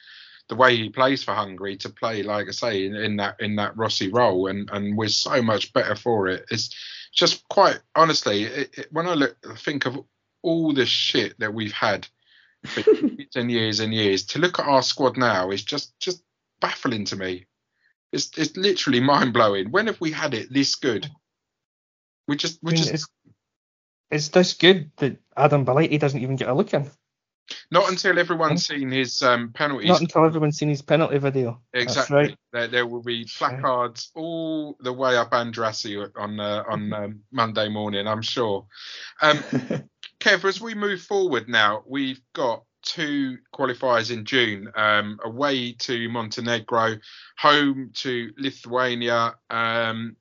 the way he plays for Hungary to play, like I say, in, in that in that Rossi role, and and we're so much better for it. It's just quite honestly, it, it, when I look think of all the shit that we've had for years and years and years, to look at our squad now is just just baffling to me. It's it's literally mind blowing. When have we had it this good? We just we I mean, just it's, it's this good that Adam Balajti doesn't even get a look in. Not until everyone's seen his um, penalties. Not until everyone's seen his penalty video. Exactly. right. There, there will be placards all the way up Andrassy on uh, on um, Monday morning, I'm sure. Um, Kev, as we move forward now, we've got two qualifiers in June. Um, away to Montenegro, home to Lithuania. Um,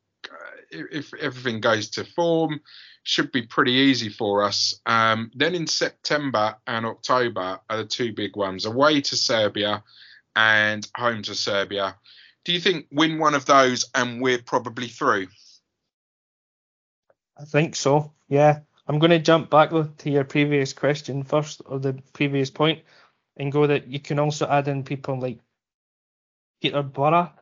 if, if everything goes to form, should be pretty easy for us. Um, then in September and October are the two big ones. Away to Serbia and home to Serbia. Do you think win one of those and we're probably through? I think so. Yeah. I'm going to jump back to your previous question first, or the previous point, and go that you can also add in people like Peter Bora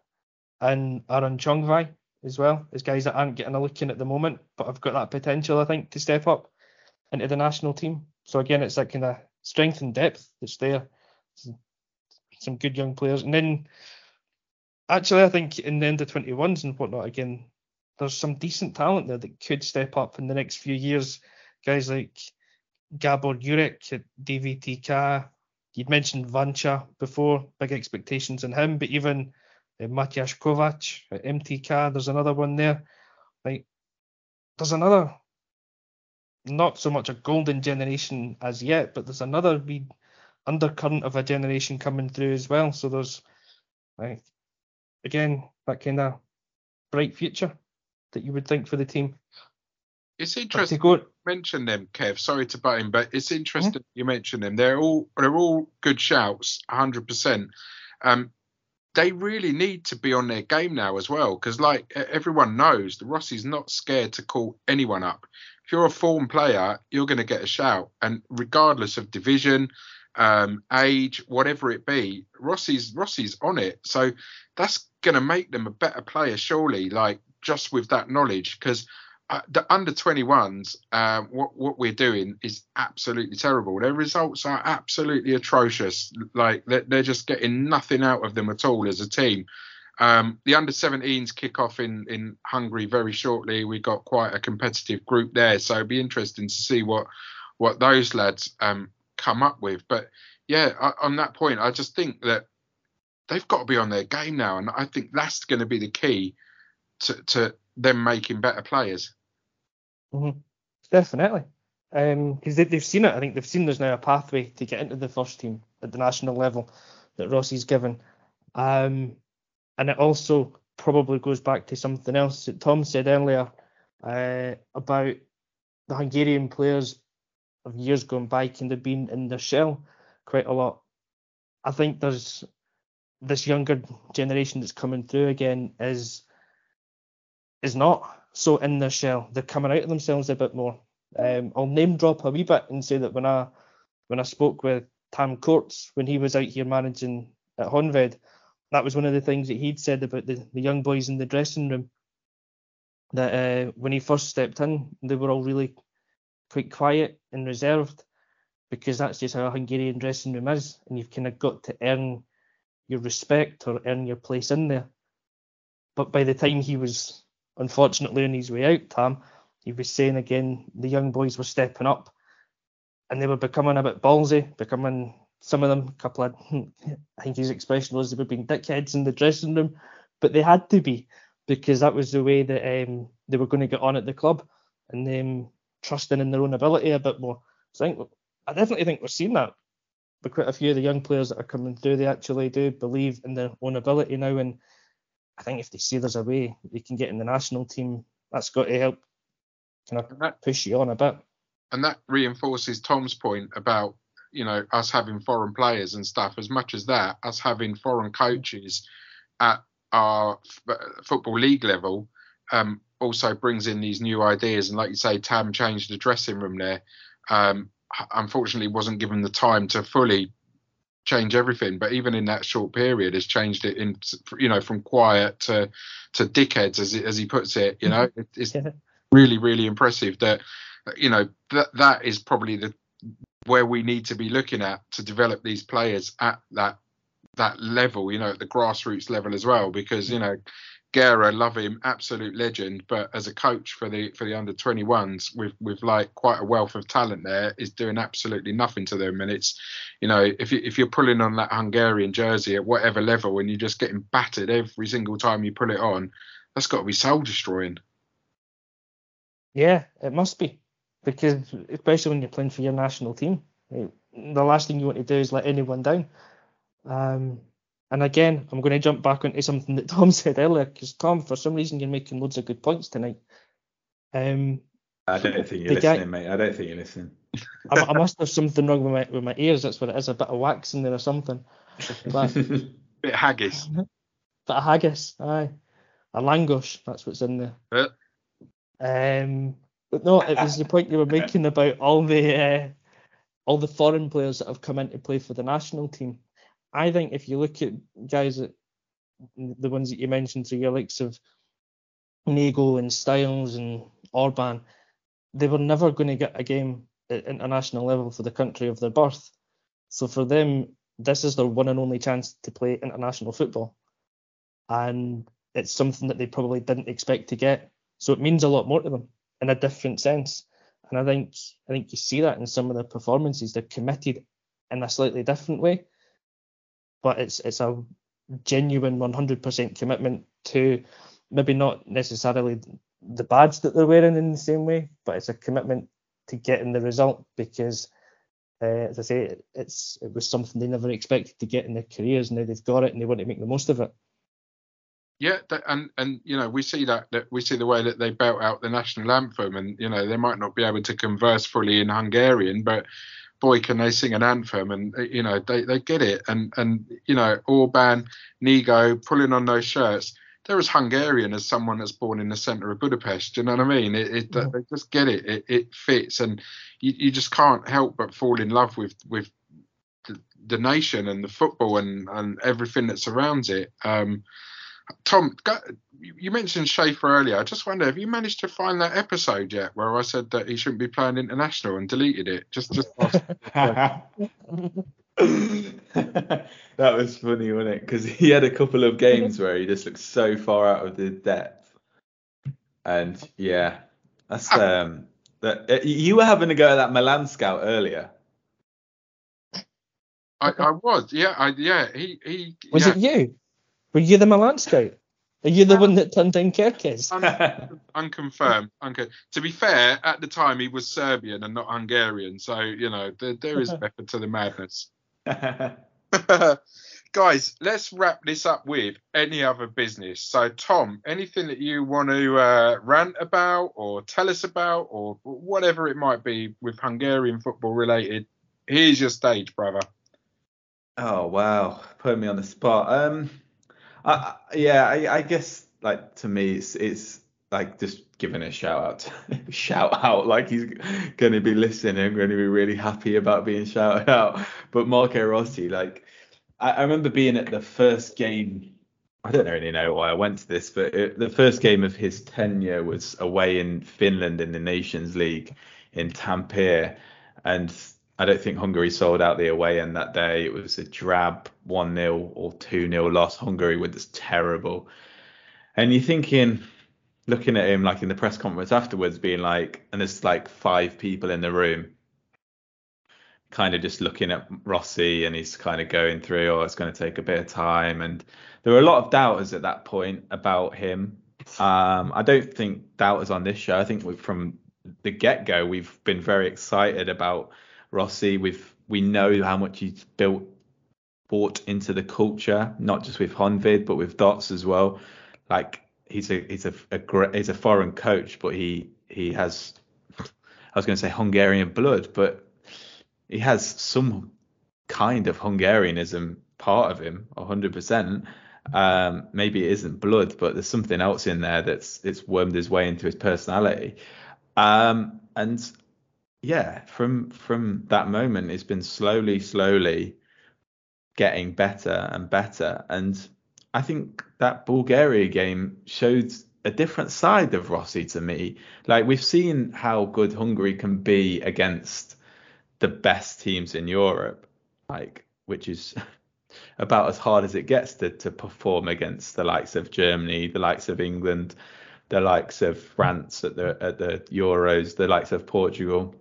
and Aaron Csongvai as well, as guys that aren't getting a look in at the moment, but I've got that potential, I think, to step up into the national team. So again, it's that kind of strength and depth that's there. Some, good young players, and then actually, I think in the under 21s and whatnot, again, there's some decent talent there that could step up in the next few years. Guys like Gabor Jurek at DVTK. You'd mentioned Vancsa before, big expectations on him, but even uh, Mátyás Kovács at MTK, there's another one there. Like, there's another, not so much a golden generation as yet, but there's another wee undercurrent of a generation coming through as well. So there's, like, again, that kind of bright future that you would think for the team. It's interesting go, you mention them, Kev. Sorry to butt in, but it's interesting you mention them. They're all they're all good shouts, 100%. Um, they really need to be on their game now as well, because like everyone knows, the Rossi's not scared to call anyone up. If you're a form player, you're going to get a shout, and regardless of division, um, age, whatever it be, Rossi's Rossi's on it. So that's going to make them a better player, surely. Like just with that knowledge, because uh, the under 21s, uh, what what we're doing is absolutely terrible. Their results are absolutely atrocious. Like they're, they're just getting nothing out of them at all as a team. Um, the under 17s kick off in in Hungary very shortly. We've got quite a competitive group there, so it'd be interesting to see what what those lads um, come up with. But yeah, I, on that point, I just think that they've got to be on their game now, and I think that's going to be the key to, to them making better players. Hmm Definitely. Because they, they've seen it. I think they've seen there's now a pathway to get into the first team at the national level that Rossi's given. Um, and it also probably goes back to something else that Tom said earlier uh, about the Hungarian players of years gone by kind of been in their shell quite a lot. I think there's this younger generation that's coming through again is is not so in their shell. They're coming out of themselves a bit more. Um, I'll name drop a wee bit and say that when I when I spoke with Tam Courts when he was out here managing at Honved, that was one of the things that he'd said about the, the young boys in the dressing room. That uh, when he first stepped in, they were all really quite quiet and reserved because that's just how a Hungarian dressing room is, and you've kind of got to earn your respect or earn your place in there. But by the time he was unfortunately on his way out, Tam, he was saying again the young boys were stepping up and they were becoming a bit ballsy, becoming some of them, a couple of, I think his expression was they were being dickheads in the dressing room, but they had to be because that was the way that um, they were going to get on at the club and them trusting in their own ability a bit more. So I think I definitely think we're seeing that. But quite a few of the young players that are coming through, they actually do believe in their own ability now. And I think if they see there's a way they can get in the national team, that's got to help kind of push you on a bit. And that reinforces Tom's point about you know us having foreign players and stuff. As much as that, us having foreign coaches at our f- football league level um, also brings in these new ideas. And like you say, Tam changed the dressing room there. Um, unfortunately, wasn't given the time to fully change everything. But even in that short period, has changed it in you know from quiet to to dickheads as as he puts it. You know, mm-hmm. it's yeah. really really impressive that you know that that is probably the where we need to be looking at to develop these players at that that level, you know, at the grassroots level as well, because you mm-hmm. know, Gera, love him, absolute legend, but as a coach for the for the under 21s, with with like quite a wealth of talent there, is doing absolutely nothing to them, and it's, you know, if you if you're pulling on that Hungarian jersey at whatever level and you're just getting battered every single time you pull it on, that's got to be soul destroying. Yeah, it must be, because especially when you're playing for your national team, the last thing you want to do is let anyone down. Um, and again, I'm going to jump back into something that Tom said earlier, because Tom, for some reason, you're making loads of good points tonight. Um, I don't think you're listening, guy, mate. I don't think you're listening. I, I, must have something wrong with my with my ears. That's what it is. A bit of wax in there or something. But, bit of haggis. Bit of haggis. Aye. A langos. That's what's in there. Yeah. Um. But no, it was the point you were making about all the uh, all the foreign players that have come in to play for the national team. I think if you look at guys that the ones that you mentioned, so your likes of Nego and Styles and Orbán, they were never going to get a game at international level for the country of their birth. So for them, this is their one and only chance to play international football. And it's something that they probably didn't expect to get. So it means a lot more to them in a different sense. And I think I think you see that in some of the performances. They're committed in a slightly different way but it's it's a genuine 100% commitment to maybe not necessarily the badge that they're wearing in the same way, but it's a commitment to getting the result because, uh, as I say, it's it was something they never expected to get in their careers. Now they've got it and they want to make the most of it. Yeah, and and you know we see that that we see the way that they belt out the national anthem, and you know they might not be able to converse fully in Hungarian, but boy, can they sing an anthem, and uh, you know they, they get it, and and you know Orbán, Nego pulling on those shirts. They're as Hungarian as someone that's born in the centre of Budapest. Do you know what I mean? It, it yeah. they just get it. It, it fits, and you, you just can't help but fall in love with with the, the nation and the football and and everything that surrounds it. Um, Tom, you mentioned Schäfer earlier. I just wonder, have you managed to find that episode yet where I said that he shouldn't be playing international and deleted it? Just, just. that was funny, wasn't it? Because he had a couple of games where he just looked so far out of the depth, and yeah, that's ah. um. That uh, you were having to go at that Milan scout earlier. I, I was, yeah, I yeah. He he. Was yeah. it you? Were you the Milan scout? Are you the one that turned down Kerkez? Un- unconfirmed. To be fair, at the time he was Serbian and not Hungarian, so you know there, there is method to the madness. Guys, let's wrap this up with any other business. So, Tom, anything that you want to uh, rant about or tell us about or whatever it might be with Hungarian football related, here's your stage, brother. Oh wow, put me on the spot. Um, I, yeah, I, I guess like to me, it's it's like just giving a shout out, shout out, like he's going to be listening going to be really happy about being shouted out. But Marco Rossi, like I, I remember being at the first game. I don't really know why I went to this, but it, the first game of his tenure was away in Finland in the Nations League in Tampere, and I don't think Hungary sold out the away end that day. It was a drab 1 0 or 2 0 loss. Hungary just terrible. And you're thinking, looking at him like in the press conference afterwards, being like, and there's like five people in the room, kind of just looking at Rossi and he's kind of going through, oh, it's going to take a bit of time. And there were a lot of doubters at that point about him. Um, I don't think doubters on this show. I think from the get go, we've been very excited about Rossi. We've we know how much he's built, bought into the culture, not just with Honvéd, but with DAC as well. Like he's a he's a, a great he's a foreign coach, but he he has I was going to say Hungarian blood, but he has some kind of Hungarianism part of him, 100%. Um, maybe it isn't blood, but there's something else in there that's it's wormed his way into his personality. Um, and yeah, from from that moment, it's been slowly, slowly getting better and better. And I think that Bulgaria game showed a different side of Rossi to me. Like we've seen how good Hungary can be against the best teams in Europe, like which is about as hard as it gets to to perform against the likes of Germany, the likes of England, the likes of France at the at the Euros, the likes of Portugal.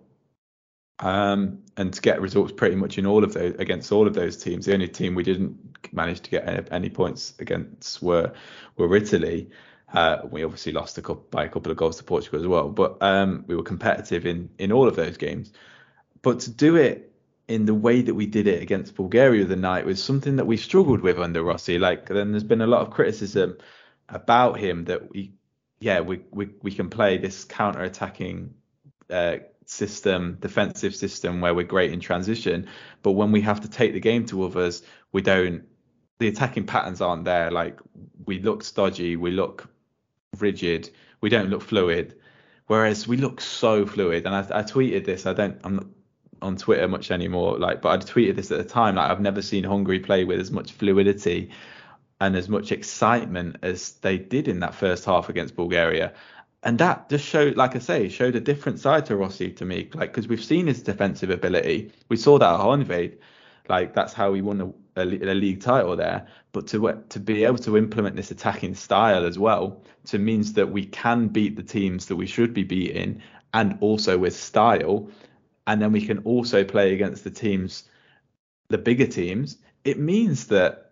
Um, and to get results pretty much in all of those against all of those teams. The only team we didn't manage to get any, points against were were Italy. Uh, we obviously lost a couple, by a couple of goals to Portugal as well, but um, we were competitive in in all of those games. But to do it in the way that we did it against Bulgaria the night was something that we struggled with under Rossi. Like then there's been a lot of criticism about him that we yeah we we, we can play this counter attacking uh, system, defensive system where we're great in transition, but when we have to take the game to others, we don't. The attacking patterns aren't there. Like we look stodgy, we look rigid, we don't look fluid. Whereas we look so fluid, and I, I tweeted this. I don't. I'm not on Twitter much anymore. Like, but I tweeted this at the time. Like, I've never seen Hungary play with as much fluidity and as much excitement as they did in that first half against Bulgaria. And that just showed, like I say, showed a different side to Rossi to me. Like, because we've seen his defensive ability. We saw that at Honvéd. Like, that's how he won a, a, a, league title there. But to to be able to implement this attacking style as well, to means that we can beat the teams that we should be beating, and also with style and then we can also play against the teams, the bigger teams, it means that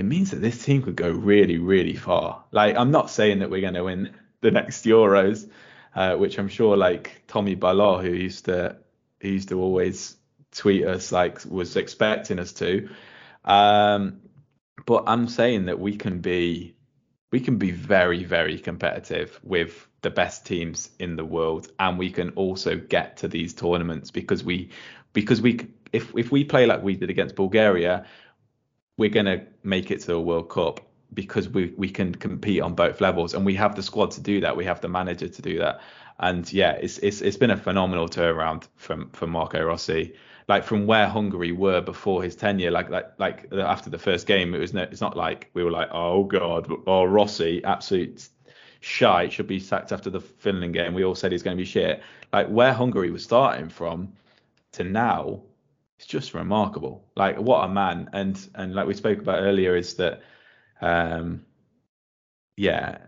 it means that this team could go really, really far. Like I'm not saying that we're going to win the next Euros, uh, which I'm sure like Tommy Ballot, who used to who used to always tweet us, like was expecting us to. Um, but I'm saying that we can be we can be very, very competitive with the best teams in the world, and we can also get to these tournaments because we because we if if we play like we did against Bulgaria, we're gonna make it to a World Cup because we we can compete on both levels, and we have the squad to do that. We have the manager to do that, and yeah, it's it's it's been a phenomenal turnaround from from Marco Rossi like from where Hungary were before his tenure, like like like after the first game, it was no, it's not like we were like, oh god, oh Rossi, absolute shite, should be sacked after the Finland game. We all said he's going to be shit. Like where Hungary was starting from to now, it's just remarkable. Like what a man. And and like we spoke about earlier, is that um yeah,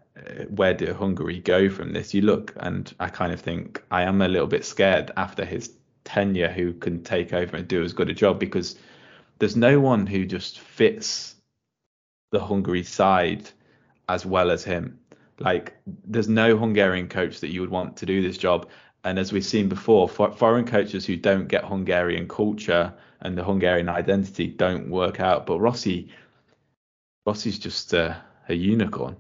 where did Hungary go from this? You look and I kind of think I am a little bit scared after his tenure who can take over and do as good a job because there's no one who just fits the Hungary side as well as him. Like there's no Hungarian coach that you would want to do this job. And as we've seen before, for, foreign coaches who don't get Hungarian culture and the Hungarian identity don't work out. But Rossi, Rossi's just a, a unicorn.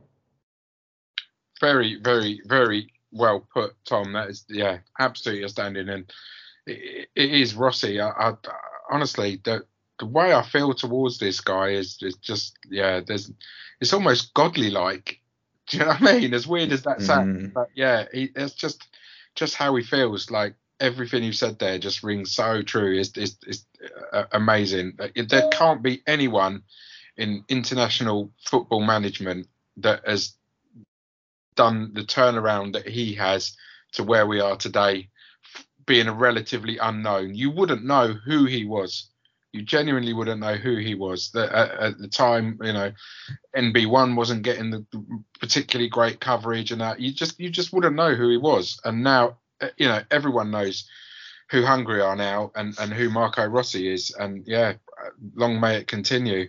Very, very, very well put, Tom. That is, yeah, absolutely outstanding. And it, it is Rossi. I, I, honestly, the the way I feel towards this guy is, is just yeah. There's it's almost godly like. Do you know what I mean? As weird as that sounds, mm. but yeah, he, it's just just how he feels. Like everything you said there just rings so true. Is is is uh, amazing. There can't be anyone in international football management that has done the turnaround that he has to where we are today being a relatively unknown. You wouldn't know who he was. You genuinely wouldn't know who he was. That at, at, the time, you know, NB1 wasn't getting the particularly great coverage, and that you just you just wouldn't know who he was. And now, uh, you know, everyone knows who Hungary are now and, and who Marco Rossi is. And yeah, long may it continue.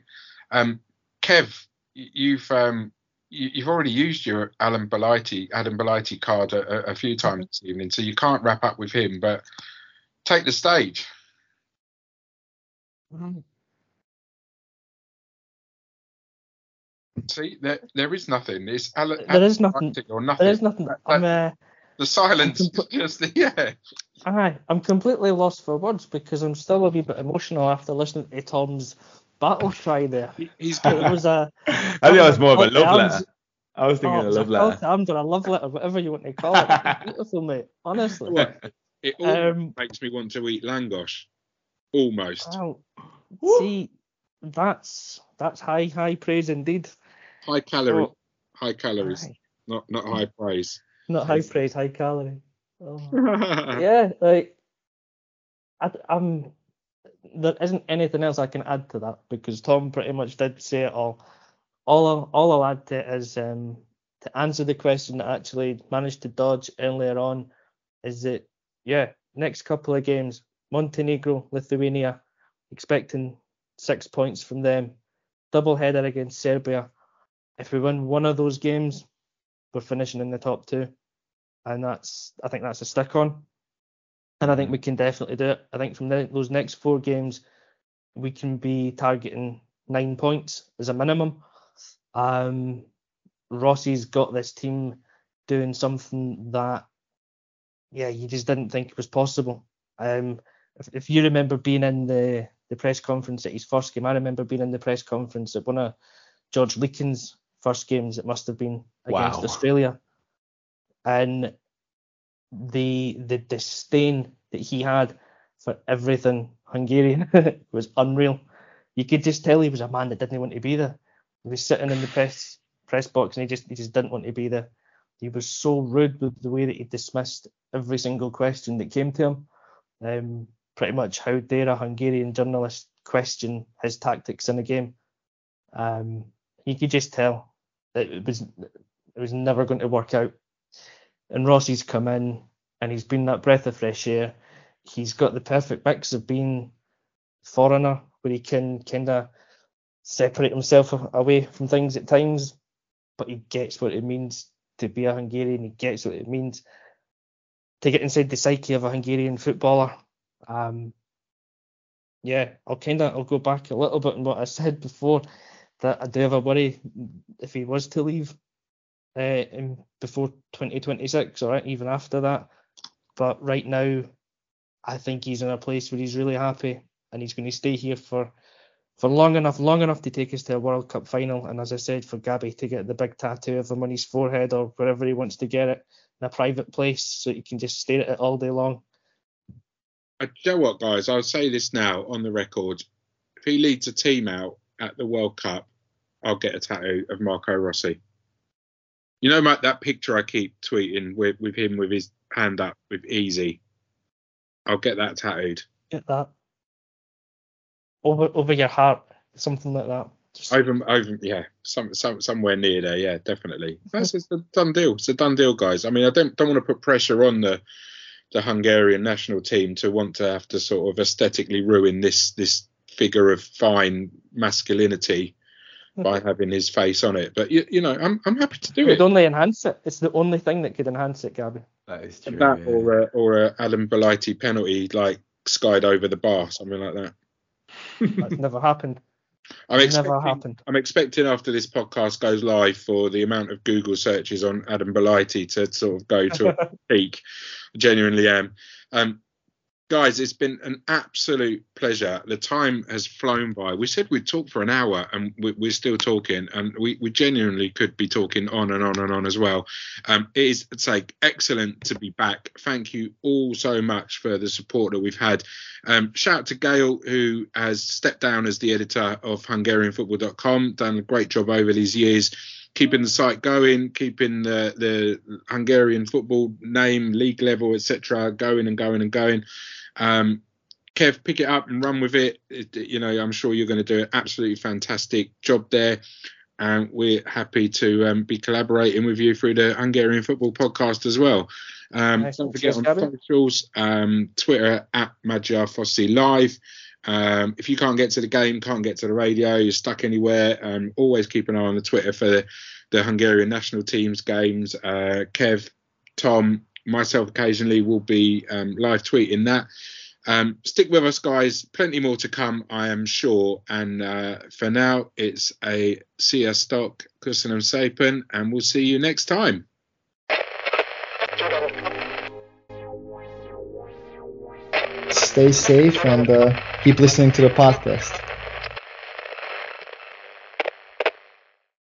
Um, Kev, you've um, you, have already used your Alan Balajti Adam Balajti card a, a, few times this evening, so you can't wrap up with him. But take the stage. See, there there is nothing. It's Alan, there is nothing. Or nothing. There is nothing. That, I'm, uh, the silence compl- just yeah. Aye, I'm completely lost for words because I'm still a wee bit emotional after listening to Tom's battle cry there. He's got. It was a. I think it was more of a love letter. I was thinking oh, a love letter. I'm doing a love letter, whatever you want to call it. beautiful, mate. Honestly. What? It um, makes me want to eat langos. Almost. Oh, see, that's that's high high praise indeed. High calorie, oh, high calories, high. not not high praise. Not high praise, high calorie. Oh. yeah, like I, I'm. There isn't anything else I can add to that because Tom pretty much did say it all. All I'll, all I'll add to it is um, to answer the question that I actually managed to dodge earlier on is that yeah, next couple of games, Montenegro, Lithuania, expecting six points from them. Double header against Serbia. If we win one of those games, we're finishing in the top two, and that's I think that's a stick on, and I think we can definitely do it. I think from the, those next four games, we can be targeting nine points as a minimum. Um, Rossi's got this team doing something that, yeah, you just didn't think was possible. Um, if, if you remember being in the the press conference at his first game, I remember being in the press conference at one of George Leekens first games. It must have been against wow. Australia, and the the disdain that he had for everything Hungarian was unreal. You could just tell he was a man that didn't want to be there. He was sitting in the press press box and he just he just didn't want to be there. He was so rude with the way that he dismissed every single question that came to him. Um, pretty much how dare a Hungarian journalist question his tactics in a game. Um, you could just tell it was it was never going to work out. And Rossi's come in and he's been that breath of fresh air. He's got the perfect mix of being foreigner where he can kind of separate himself away from things at times, but he gets what it means to be a Hungarian. He gets what it means to get inside the psyche of a Hungarian footballer. Um, yeah, I'll kind of I'll go back a little bit on what I said before that I do have a worry if he was to leave uh, before 2026 or even after that. But right now, I think he's in a place where he's really happy and he's going to stay here for for long enough, long enough to take us to a World Cup final. And as I said, for Gaby to get the big tattoo of him on his forehead or wherever he wants to get it in a private place so he can just stare at it all day long. I, you know what, guys? I'll say this now on the record. If he leads a team out at the World Cup, I'll get a tattoo of Marco Rossi. You know, Matt, that picture I keep tweeting with, with him with his hand up with easy. I'll get that tattooed. Get that over over your heart, something like that. Just... Over, over, yeah, some, some, somewhere near there, yeah, definitely. That's a done deal. It's a done deal, guys. I mean, I don't don't want to put pressure on the the Hungarian national team to want to have to sort of aesthetically ruin this this figure of fine masculinity by having his face on it. But you, you know, I'm I'm happy to do it. It only enhance it. It's the only thing that could enhance it, Gaby. That is true. That yeah. or a, or uh, a Adam Balajti penalty like skied over the bar, something like that. That's never happened. I'm expecting, I'm expecting after this podcast goes live for the amount of Google searches on Adam Balajti to sort of go to a peak. I genuinely am. Um, guys, it's been an absolute pleasure. The time has flown by. We said we'd talk for an hour, and we, are still talking, and we, we, genuinely could be talking on and on and on as well. Um, it is, I'd say, excellent to be back. Thank you all so much for the support that we've had. Um, shout out to Gail, who has stepped down as the editor of HungarianFootball.com, done a great job over these years keeping the site going, keeping the the Hungarian football name, league level, etc., going and going and going. Um, Kev, pick it up and run with it. it. You know, I'm sure you're going to do an absolutely fantastic job there. and we're happy to um, be collaborating with you through the Hungarian Football Podcast as well. Um, Nice. don't forget Cheers, on Gavin. socials, um, Twitter at Magyar Foci Live. Um, if you can't get to the game, can't get to the radio, you're stuck anywhere, um, always keep an eye on the Twitter for the, the Hungarian national teams games. Uh, Kev, Tom, myself occasionally will be um, live tweeting that. Um, stick with us, guys. Plenty more to come, I am sure. And uh, for now, it's a see stock, köszönöm szépen, and we'll see you next time. Stay safe and uh, keep listening to the podcast.